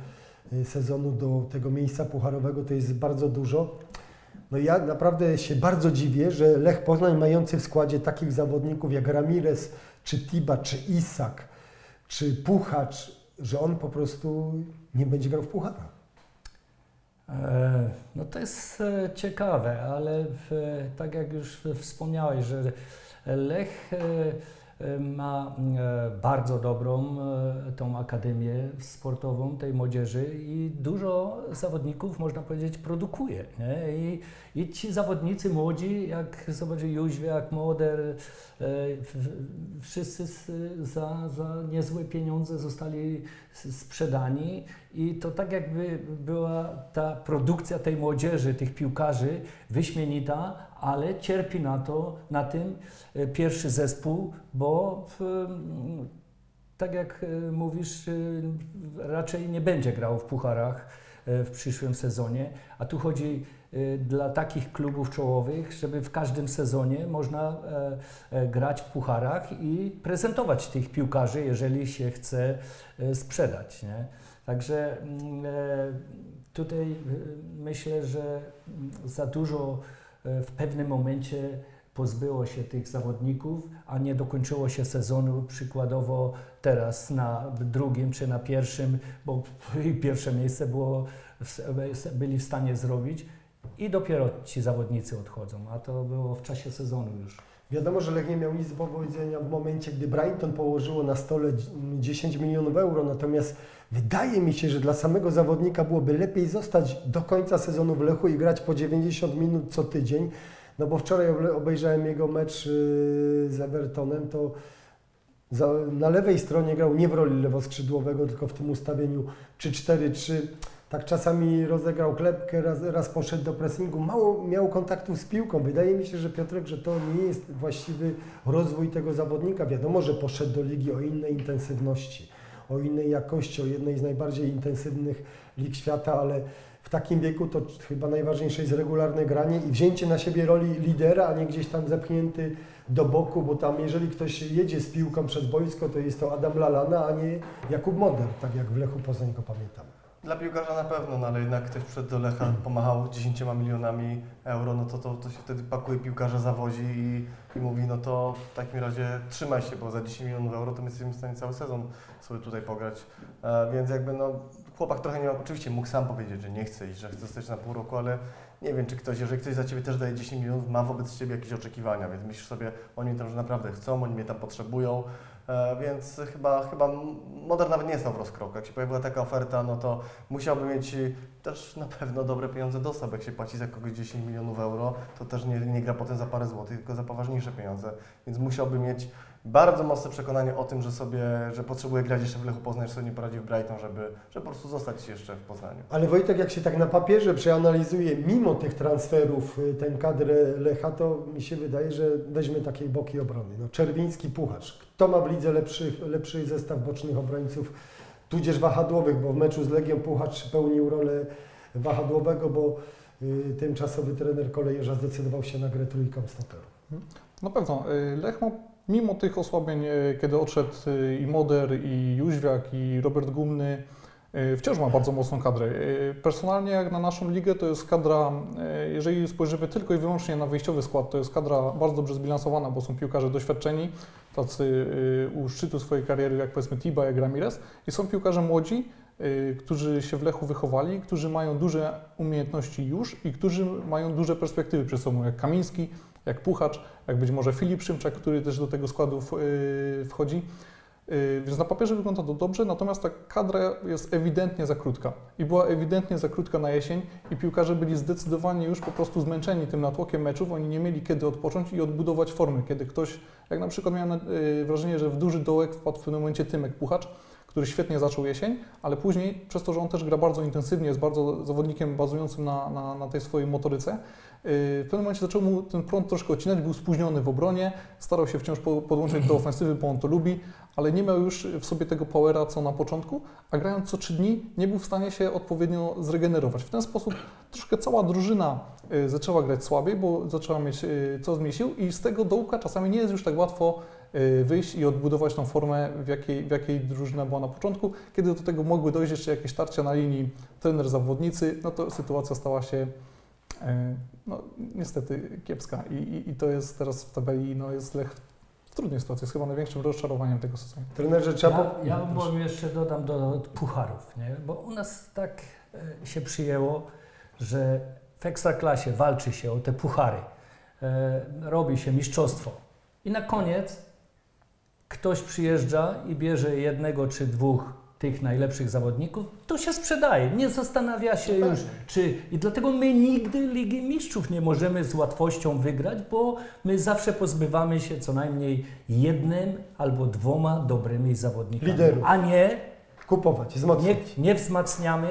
y, sezonu do tego miejsca pucharowego to jest bardzo dużo. No ja naprawdę się bardzo dziwię, że Lech Poznań mający w składzie takich zawodników jak Ramirez, czy Tiba, czy Isak, czy Puchacz, że on po prostu nie będzie grał w pucharach. E, No to jest e, ciekawe, ale w, tak jak już wspomniałeś, że Lech e, ma e, bardzo dobrą e, tą akademię sportową tej młodzieży i dużo zawodników, można powiedzieć, produkuje. Nie? I, I ci zawodnicy młodzi, jak zobaczy Jóźwiak, Moder, e, wszyscy za, za niezłe pieniądze zostali sprzedani i to tak jakby była ta produkcja tej młodzieży, tych piłkarzy wyśmienita, ale cierpi na to, na tym e, pierwszy zespół, bo w, tak jak e, mówisz, e, raczej nie będzie grał w pucharach w przyszłym sezonie, a tu chodzi dla takich klubów czołowych, żeby w każdym sezonie można grać w pucharach i prezentować tych piłkarzy, jeżeli się chce sprzedać. Nie? Także tutaj myślę, że za dużo w pewnym momencie pozbyło się tych zawodników, a nie dokończyło się sezonu przykładowo teraz na drugim czy na pierwszym, bo pierwsze miejsce było, byli w stanie zrobić i dopiero ci zawodnicy odchodzą, a to było w czasie sezonu już. Wiadomo, że Lech nie miał nic do powiedzenia w momencie, gdy Brighton położyło na stole dz- 10 milionów euro, natomiast wydaje mi się, że dla samego zawodnika byłoby lepiej zostać do końca sezonu w Lechu i grać po 90 minut co tydzień, no bo wczoraj obejrzałem jego mecz yy, z Evertonem, to na lewej stronie grał nie w roli lewoskrzydłowego, tylko w tym ustawieniu 3-4-3. Tak czasami rozegrał klepkę, raz, raz poszedł do pressingu, mało miał kontaktu z piłką. Wydaje mi się, że Piotrek, że to nie jest właściwy rozwój tego zawodnika. Wiadomo, że poszedł do ligi o innej intensywności, o innej jakości, o jednej z najbardziej intensywnych lig świata, ale w takim wieku to chyba najważniejsze jest regularne granie i wzięcie na siebie roli lidera, a nie gdzieś tam zepchnięty do boku, bo tam jeżeli ktoś jedzie z piłką przez boisko, to jest to Adam Lalana, a nie Jakub Moder, tak jak w Lechu Poznań go pamiętam. Dla piłkarza na pewno, no ale jednak ktoś przed do Lecha pomachał 10 milionami euro, no to, to, to się wtedy pakuje piłkarza, zawozi i, i mówi, no to w takim razie trzymaj się, bo za 10 milionów euro to my jesteśmy w stanie cały sezon sobie tutaj pograć. E, więc jakby no chłopak trochę nie ma, oczywiście mógł sam powiedzieć, że nie chce i że chce zostać na pół roku, ale nie wiem, czy ktoś, jeżeli ktoś za Ciebie też daje 10 milionów, ma wobec Ciebie jakieś oczekiwania, więc myślisz sobie, oni tam, że naprawdę chcą, oni mnie tam potrzebują, Więc chyba, chyba Modern nawet nie stał w rozkroku. Jak się pojawiła taka oferta, no to musiałby mieć y, też na pewno dobre pieniądze dostał. bo Jak się płaci za kogoś 10 milionów euro, to też nie, nie gra potem za parę złotych, tylko za poważniejsze pieniądze. Więc musiałby mieć bardzo mocne przekonanie o tym, że sobie, że potrzebuje grać jeszcze w Lechu Poznań, że sobie nie poradzi w Brighton, żeby, żeby po prostu zostać jeszcze w Poznaniu. Ale Wojtek, jak się tak na papierze przeanalizuje, mimo tych transferów, y, tę kadrę Lecha, to mi się wydaje, że weźmy takiej boki obrony. No, Czerwiński, Pucharz. Kto ma w lidze lepszy, lepszy zestaw bocznych obrońców, tudzież wahadłowych, bo w meczu z Legią Pucharz pełnił rolę wahadłowego, bo y, tymczasowy trener kolejerza zdecydował się na grę trójką stoperów. Na pewno. y, Lech ma mimo tych osłabień, y, kiedy odszedł y, i Moder, i Jóźwiak, i Robert Gumny, y, wciąż ma bardzo mocną kadrę. Personalnie jak na naszą ligę to jest kadra, jeżeli spojrzymy tylko i wyłącznie na wyjściowy skład, to jest kadra bardzo dobrze zbilansowana, bo są piłkarze doświadczeni, tacy u szczytu swojej kariery jak powiedzmy Tiba, jak Ramirez i są piłkarze młodzi, którzy się w Lechu wychowali, którzy mają duże umiejętności już i którzy mają duże perspektywy przed sobą, jak Kamiński, jak Puchacz, jak być może Filip Szymczak, który też do tego składu y, wchodzi. Y, Więc na papierze wygląda to dobrze, natomiast ta kadra jest ewidentnie za krótka. I była ewidentnie za krótka na jesień i piłkarze byli zdecydowanie już po prostu zmęczeni tym natłokiem meczów, oni nie mieli kiedy odpocząć i odbudować formy, kiedy ktoś, jak na przykład miałem y, wrażenie, że w duży dołek wpadł w pewnym momencie Tymek Puchacz, który świetnie zaczął jesień, ale później przez to, że on też gra bardzo intensywnie, jest bardzo zawodnikiem bazującym na, na, na tej swojej motoryce, yy, w pewnym momencie zaczął mu ten prąd troszkę odcinać, był spóźniony w obronie, starał się wciąż po- podłączyć do ofensywy, bo on to lubi, ale nie miał już w sobie tego powera, co na początku, a grając co trzy dni nie był w stanie się odpowiednio zregenerować. W ten sposób troszkę cała drużyna y, zaczęła grać słabiej, bo zaczęła mieć y, coraz mniej sił i z tego dołka czasami nie jest już tak łatwo wyjść i odbudować tą formę, w jakiej, w jakiej drużyna była na początku. Kiedy do tego mogły dojść jeszcze jakieś tarcia na linii trener-zawodnicy, no to sytuacja stała się y, no, niestety kiepska I, i, i to jest teraz w tabeli, no jest Lech w trudnej sytuacji, jest chyba największym rozczarowaniem tego sezonu. Trenerze trzeba... Ja, ja bym jeszcze dodam do pucharów, nie? bo u nas tak e, się przyjęło, że w Ekstraklasie walczy się o te puchary, robi się mistrzostwo i na koniec ktoś przyjeżdża i bierze jednego czy dwóch tych najlepszych zawodników, to się sprzedaje, nie zastanawia się już, pewnie. czy... I dlatego my nigdy Ligi Mistrzów nie możemy z łatwością wygrać, bo my zawsze pozbywamy się co najmniej jednym albo dwoma dobrymi zawodnikami. Liderów. A nie, Kupować, nie, wzmocnić. nie wzmacniamy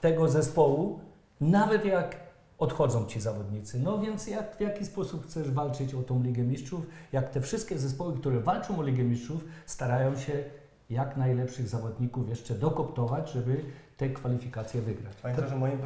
tego zespołu, nawet jak odchodzą ci zawodnicy. No więc jak, w jaki sposób chcesz walczyć o tą Ligę Mistrzów, jak te wszystkie zespoły, które walczą o Ligę Mistrzów, starają się jak najlepszych zawodników jeszcze dokoptować, żeby te kwalifikacje wygrać. Pamiętam, że moim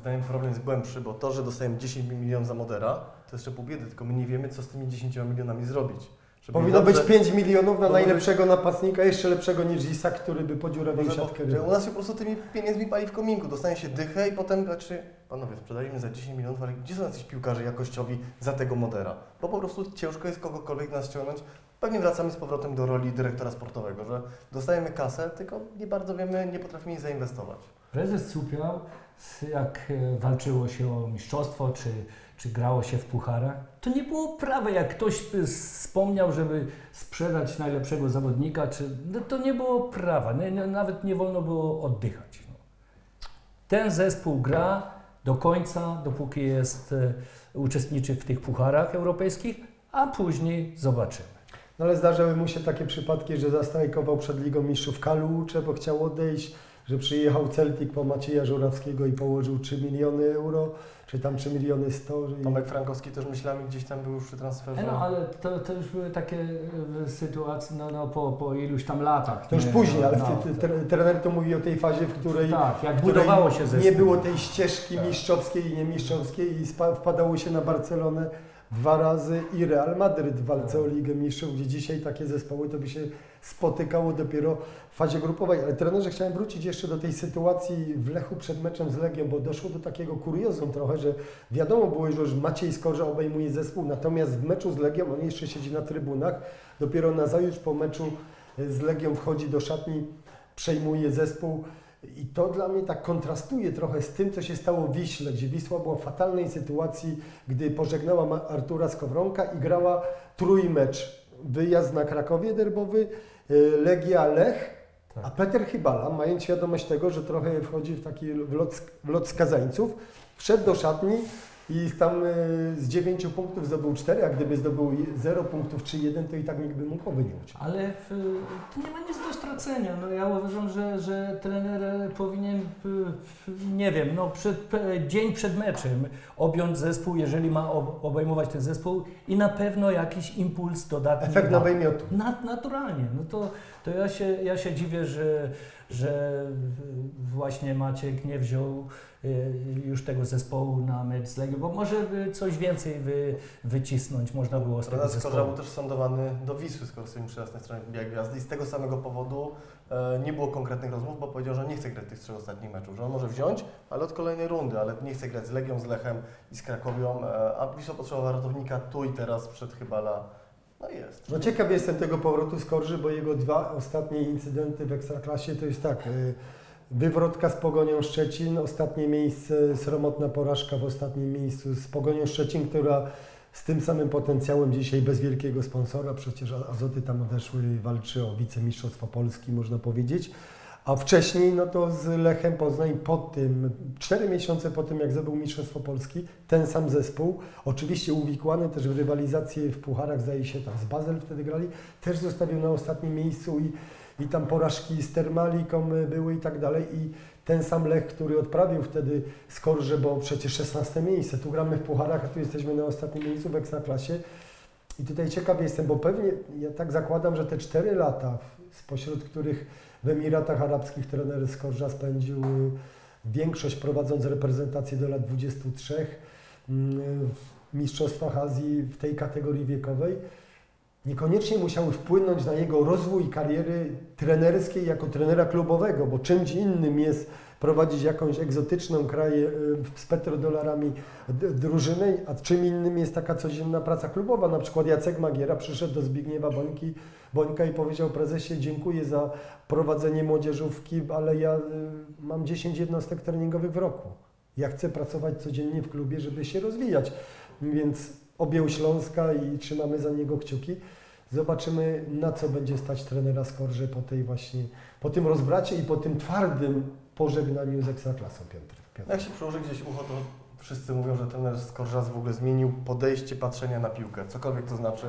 zdaniem problem jest głębszy, bo to, że dostajemy 10 milionów za Modera, to jeszcze pół biedy, tylko my nie wiemy, co z tymi 10 milionami zrobić. Żeby Powinno dobrze- być 5 milionów na najlepszego napastnika, jeszcze lepszego niż Isak, który by podziurawił siatkę. że u nas się po prostu tymi pieniędzmi pali w kominku, dostanie się dychę i potem, znaczy, panowie, sprzedaliśmy za 10 milionów, ale gdzie są jacyś piłkarze jakościowi za tego Modera? Bo po prostu ciężko jest kogokolwiek nas ściągnąć. Pewnie wracamy z powrotem do roli dyrektora sportowego, że dostajemy kasę, tylko nie bardzo wiemy, nie potrafimy jej zainwestować. Prezes Cupiał, s- jak e, walczyło się o mistrzostwo, czy, czy grało się w pucharach, to nie było prawe, jak ktoś wspomniał, żeby sprzedać najlepszego zawodnika, czy, no to nie było prawa, nie, nie, nawet nie wolno było oddychać. No. Ten zespół gra do końca, dopóki jest, e, uczestniczy w tych pucharach europejskich, a później zobaczymy. No ale zdarzały mu się takie przypadki, że zastrajkował przed Ligą Mistrzów Kalucze, bo chciał odejść, że przyjechał Celtic po Macieja Żurawskiego i położył 3 miliony euro, czy tam 3 miliony 100. i- Tomek Frankowski też myślami gdzieś tam był już przy transferze. No ale to, to już były takie e, sytuacje no, no, po, po iluś tam latach. To już nie? później, ale no, w, ty- tre- trener to mówi o tej fazie, w której Tak, jak w której budowało się zespół. nie było tej ścieżki Tak. mistrzowskiej i niemistrzowskiej i spa- wpadało się na Barcelonę dwa razy i Real Madryt w walce o Ligę Mistrzów, gdzie dzisiaj takie zespoły to by się spotykało dopiero w fazie grupowej. Ale trenerze, chciałem wrócić jeszcze do tej sytuacji w Lechu przed meczem z Legią, bo doszło do takiego kuriozum trochę, że wiadomo było już, że Maciej Skorża obejmuje zespół, natomiast w meczu z Legią on jeszcze siedzi na trybunach, dopiero nazajutrz po meczu z Legią wchodzi do szatni, przejmuje zespół. I to dla mnie tak kontrastuje trochę z tym, co się stało w Wiśle, gdzie Wisła była w fatalnej sytuacji, gdy pożegnała Artura Skowronka i grała trójmecz. Wyjazd na Krakowie derbowy, y, Legia Lech, Tak. a Peter Chybala, mając świadomość tego, że trochę wchodzi w taki w lot, w lot skazańców, wszedł do szatni i tam y, z 9 punktów zdobył 4, a gdyby zdobył 0 punktów czy 1, to i tak nikt by mu głowy nie uciął. Ale w, tu nie ma nic do stracenia. No, ja uważam, że, że trener e, powinien, nie wiem, no, przed, dzień przed meczem objąć zespół, jeżeli ma ob- obejmować ten zespół i na pewno jakiś impuls dodatni. Efekt da. nawymiotu. Nat, naturalnie. No to, to ja, się, ja się dziwię, że, że właśnie Maciek nie wziął y, już tego zespołu na mecz z Legią, bo może coś więcej wy, wycisnąć można było z tego był zespołu. też sądowany do Wisły, skoro swoim przyjazd na stronie Białej Gwiazdy i z tego samego powodu e, nie było konkretnych rozmów, bo powiedział, że nie chce grać tych trzech ostatnich meczów, że on może wziąć, ale od kolejnej rundy, ale nie chce grać z Legią, z Lechem i z Krakowią, e, a Wisła potrzebowała ratownika tu i teraz przed Chybala. No jest. No ciekaw jestem tego powrotu z Korży, bo jego dwa ostatnie incydenty w Ekstraklasie to jest tak, y, wywrotka z Pogonią Szczecin, ostatnie miejsce, sromotna porażka w ostatnim miejscu z Pogonią Szczecin, która z tym samym potencjałem dzisiaj bez wielkiego sponsora, przecież Azoty tam odeszły, walczy o wicemistrzostwo Polski, można powiedzieć. A wcześniej, no to z Lechem Poznań po tym, cztery miesiące po tym, jak zdobył Mistrzostwo Polski, ten sam zespół, oczywiście uwikłany też w rywalizację w pucharach, zdaje się, tam z Basel wtedy grali, też zostawił na ostatnim miejscu i, i tam porażki z Termaliką były i tak dalej. I ten sam Lech, który odprawił wtedy skorże, bo przecież 16 miejsce, tu gramy w pucharach, a tu jesteśmy na ostatnim miejscu w Ekstraklasie. I tutaj ciekaw jestem, bo pewnie, ja tak zakładam, że te 4 lata, spośród których w Emiratach Arabskich trener Skorża spędził y, większość prowadząc reprezentację do lat 23 mm, w Mistrzostwach Azji w tej kategorii wiekowej, niekoniecznie musiały wpłynąć na jego rozwój kariery trenerskiej jako trenera klubowego, bo czymś innym jest prowadzić jakąś egzotyczną kraję y, z petrodolarami d- drużynę, a czym innym jest taka codzienna praca klubowa. Na przykład Jacek Magiera przyszedł do Zbigniewa Bońki, Bońka i powiedział prezesie dziękuję za prowadzenie młodzieżówki, ale ja y, mam 10 jednostek treningowych w roku. Ja chcę pracować codziennie w klubie, żeby się rozwijać. Więc objął Śląska i trzymamy za niego kciuki. Zobaczymy, na co będzie stać trenera Skorże po tej właśnie, po tym rozbracie i po tym twardym pożegnaniu z Ekstraklasą, Piotr. Piotr. Jak się przyłoży gdzieś ucho, to wszyscy mówią, że trener Skorżas w ogóle zmienił podejście patrzenia na piłkę. Cokolwiek to znaczy,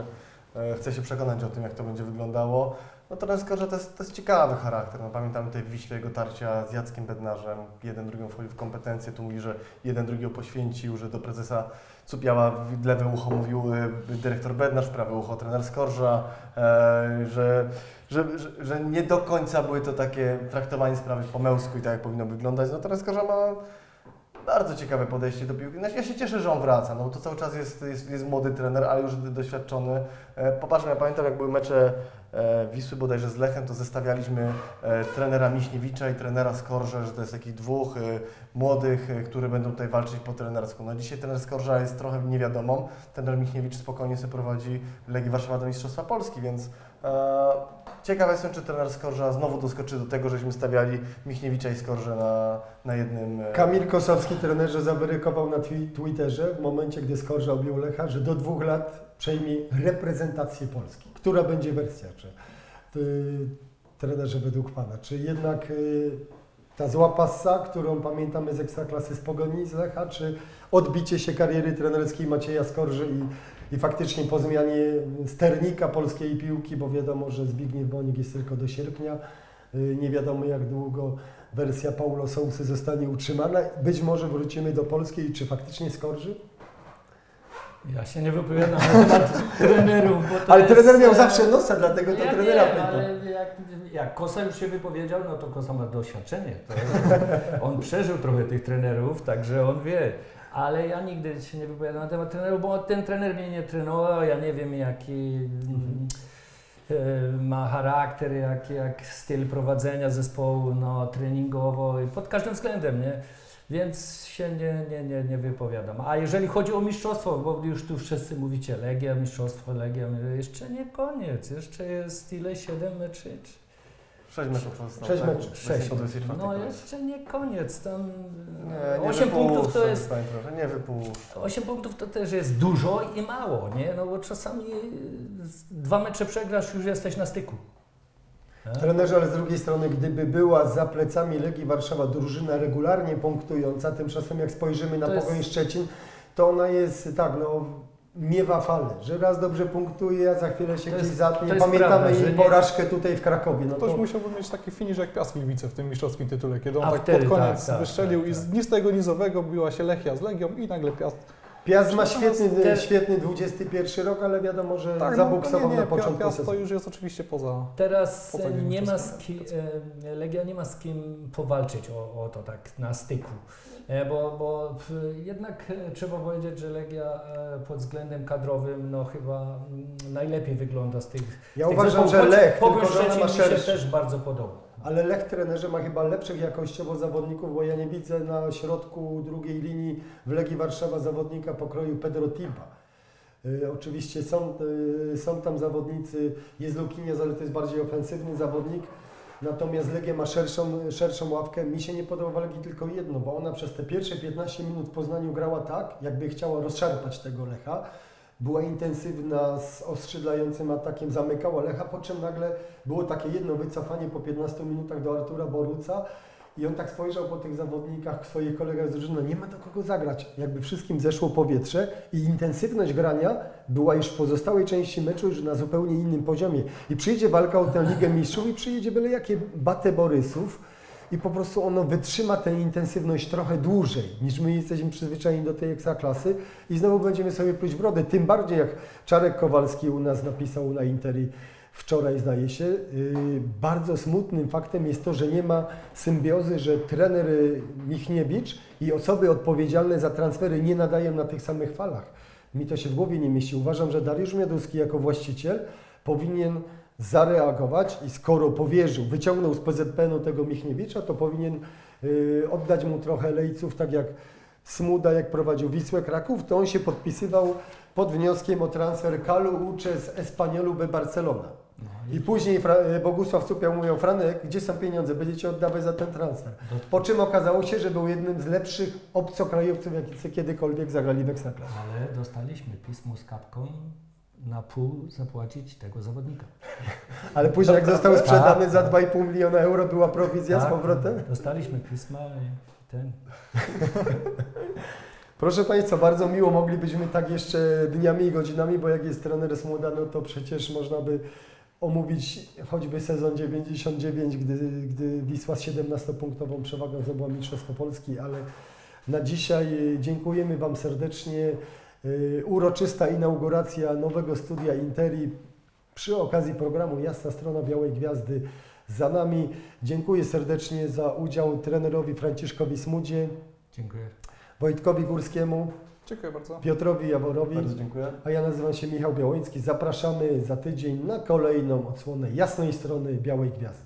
e, chcę się przekonać o tym, jak to będzie wyglądało. No trener Skorża to jest, to jest ciekawy charakter. No, pamiętamy tutaj w Wiśle jego tarcia z Jackiem Bednarzem. Jeden drugiego wchodził w kompetencje. Tu mówi, że jeden drugiego poświęcił, że do prezesa Cupiała lewe ucho mówił e, dyrektor Bednarz, prawe ucho trener Skorża, e, że, że, że, że nie do końca były to takie traktowanie sprawy po męsku i tak jak powinno wyglądać. No teraz Skorża ma bardzo ciekawe podejście do piłki. No, ja się cieszę, że on wraca, no bo to cały czas jest, jest, jest młody trener, ale już doświadczony. E, Popatrzmy, ja pamiętam jak były mecze e, Wisły bodajże z Lechem, to zestawialiśmy e, trenera Miśniewicza i trenera Skorżę, że to jest takich dwóch młodych, e, którzy będą tutaj walczyć po trenersku. No dzisiaj trener Skorża jest trochę niewiadomą, trener Michniewicz spokojnie sobie prowadzi Legii Warszawa do Mistrzostwa Polski, więc ciekawe jestem, czy trener Skorża znowu doskoczy do tego, żeśmy stawiali Michniewicza i Skorżę na, na jednym... e, Kamil Kosowski, trenerze, zawyrykował na twi- Twitterze w momencie, gdy Skorża objął Lecha, że do dwóch lat przejmie reprezentację Polski. Która będzie wersja? Czy y, trenerze według Pana? Czy jednak y, ta zła passa, którą pamiętamy z Ekstraklasy z Pogoni, z Lecha, czy odbicie się kariery trenerskiej Macieja Skorży i, i faktycznie po zmianie sternika polskiej piłki, bo wiadomo, że Zbigniew Bonik jest tylko do sierpnia, y, nie wiadomo jak długo wersja Paulo Sousy zostanie utrzymana. Być może wrócimy do Polski i czy faktycznie Skorży? Ja się nie wypowiadam na temat trenerów, bo to Ale jest, trener miał e, zawsze nosa, dlatego to ja trenera wiem, pytam. ale jak, jak Kosa już się wypowiedział, no to Kosa ma doświadczenie. To on przeżył trochę tych trenerów, także on wie. Ale ja nigdy się nie wypowiadam na temat trenerów, bo ten trener mnie nie trenował, ja nie wiem jaki mm, e, ma charakter, jak, jak styl prowadzenia zespołu no, treningowo i pod każdym względem, nie? Więc się nie, nie, nie, nie wypowiadam. A jeżeli chodzi o mistrzostwo, bo już tu wszyscy mówicie Legia, mistrzostwo, Legia, jeszcze nie koniec, jeszcze jest ile? Siedem meczy? Czy- Sześć meczów pozostało. Sześć tak? meczów. Sześć. Po 24 No jeszcze nie koniec, tam Nie, nie 8 punktów to jest proszę, Nie wypuszczę. 8 punktów to też jest dużo i mało, nie? No bo czasami z- dwa mecze przegrasz, już jesteś na styku. Tak? Trenerze, ale z drugiej strony, gdyby była za plecami Legii Warszawa drużyna regularnie punktująca, tymczasem jak spojrzymy na To jest- Pogoń Szczecin, to ona jest tak, no miewa falę, że raz dobrze punktuje, a za chwilę się To gdzieś jest- zatnie. Pamiętamy jej nie- porażkę tutaj w Krakowie. No Ktoś to, musiałby mieć taki finisz jak Piast Gliwice w tym mistrzowskim tytule, kiedy on A tak wtedy pod koniec tak, tak, wystrzelił tak, i z, z tego nizowego biła się Lechia z Legią i nagle Piast Piast ma świetny, te- świetny 21 rok, ale wiadomo, że tak, zabuksował nie, na nie, początku Piast to już jest oczywiście poza... Teraz Po co e, nie ma kim, Legia nie ma z kim powalczyć o, o to tak na styku. E, Bo, bo jednak e, trzeba powiedzieć, że Legia e, pod względem kadrowym no chyba mm, najlepiej wygląda z tych Ja tych uważam, zespołów, że Lech, tylko że ona ma mi się szerszy. też bardzo podoba. Ale Lech trenerze ma chyba lepszych jakościowo zawodników, bo ja nie widzę na środku drugiej linii w Legii Warszawa zawodnika pokroju Pedro Tiba. Y, oczywiście są, y, są tam zawodnicy, jest Lukinias, ale to jest bardziej ofensywny zawodnik. Natomiast Legia ma szerszą, szerszą ławkę. Mi się nie podoba Legii tylko jedno, bo ona przez te pierwsze 15 minut w Poznaniu grała tak, jakby chciała rozszarpać tego Lecha. Była intensywna, z oskrzydlającym atakiem, zamykała Lecha, po czym nagle było takie jedno wycofanie po 15 minutach do Artura Boruca i on tak spojrzał po tych zawodnikach, swoich kolegach z drużyny, no nie ma do kogo zagrać. Jakby wszystkim zeszło powietrze i intensywność grania była już w pozostałej części meczu już na zupełnie innym poziomie. I przyjdzie walka o tę Ligę Mistrzów i przyjedzie byle jakie batę Borysów i po prostu ono wytrzyma tę intensywność trochę dłużej niż my jesteśmy przyzwyczajeni do tej ekstraklasy i znowu będziemy sobie pluć brodę. Tym bardziej jak Czarek Kowalski u nas napisał na Interi wczoraj zdaje się. Yy, bardzo smutnym faktem jest to, że nie ma symbiozy, że trener y, Michniewicz i osoby odpowiedzialne za transfery nie nadają na tych samych falach. Mi to się w głowie nie mieści. Uważam, że Dariusz Mioduski jako właściciel powinien zareagować i skoro powierzył, wyciągnął z PZPN-u tego Michniewicza, to powinien yy, oddać mu trochę lejców, tak jak Smuda, jak prowadził Wisłę Kraków, to on się podpisywał pod wnioskiem o transfer Kalu Ucze z Espaniolu by Barcelona. No, I później e, Bogusław Cupiał mówił, Franek, gdzie są pieniądze, będziecie oddawać za ten transfer. Do, Po czym okazało się, że był jednym z lepszych obcokrajowców, jacy kiedykolwiek zagrali w Ekstraklasie. ale dostaliśmy pismo z kapką na pół zapłacić tego zawodnika. Ale później jak został sprzedany Tak. za 2,5 miliona euro, była prowizja z Tak, powrotem. Dostaliśmy pisma i ten. Proszę Państwa, bardzo miło moglibyśmy tak jeszcze dniami i godzinami, bo jak jest trener Smuda, no to przecież można by omówić choćby sezon 99, gdy, gdy Wisła z 17-punktową przewagą zdobyła Mistrzostwo Polski, ale na dzisiaj e, dziękujemy Wam serdecznie. E, Uroczysta inauguracja nowego studia Interi przy okazji programu Jasna Strona Białej Gwiazdy za nami. Dziękuję serdecznie za udział trenerowi Franciszkowi Smudzie, Dziękuję. Wojtkowi Górskiemu, Dziękuję bardzo. Piotrowi Jaworowi, Bardzo dziękuję. a ja nazywam się Michał Białoński. Zapraszamy za tydzień na kolejną odsłonę jasnej strony Białej Gwiazdy.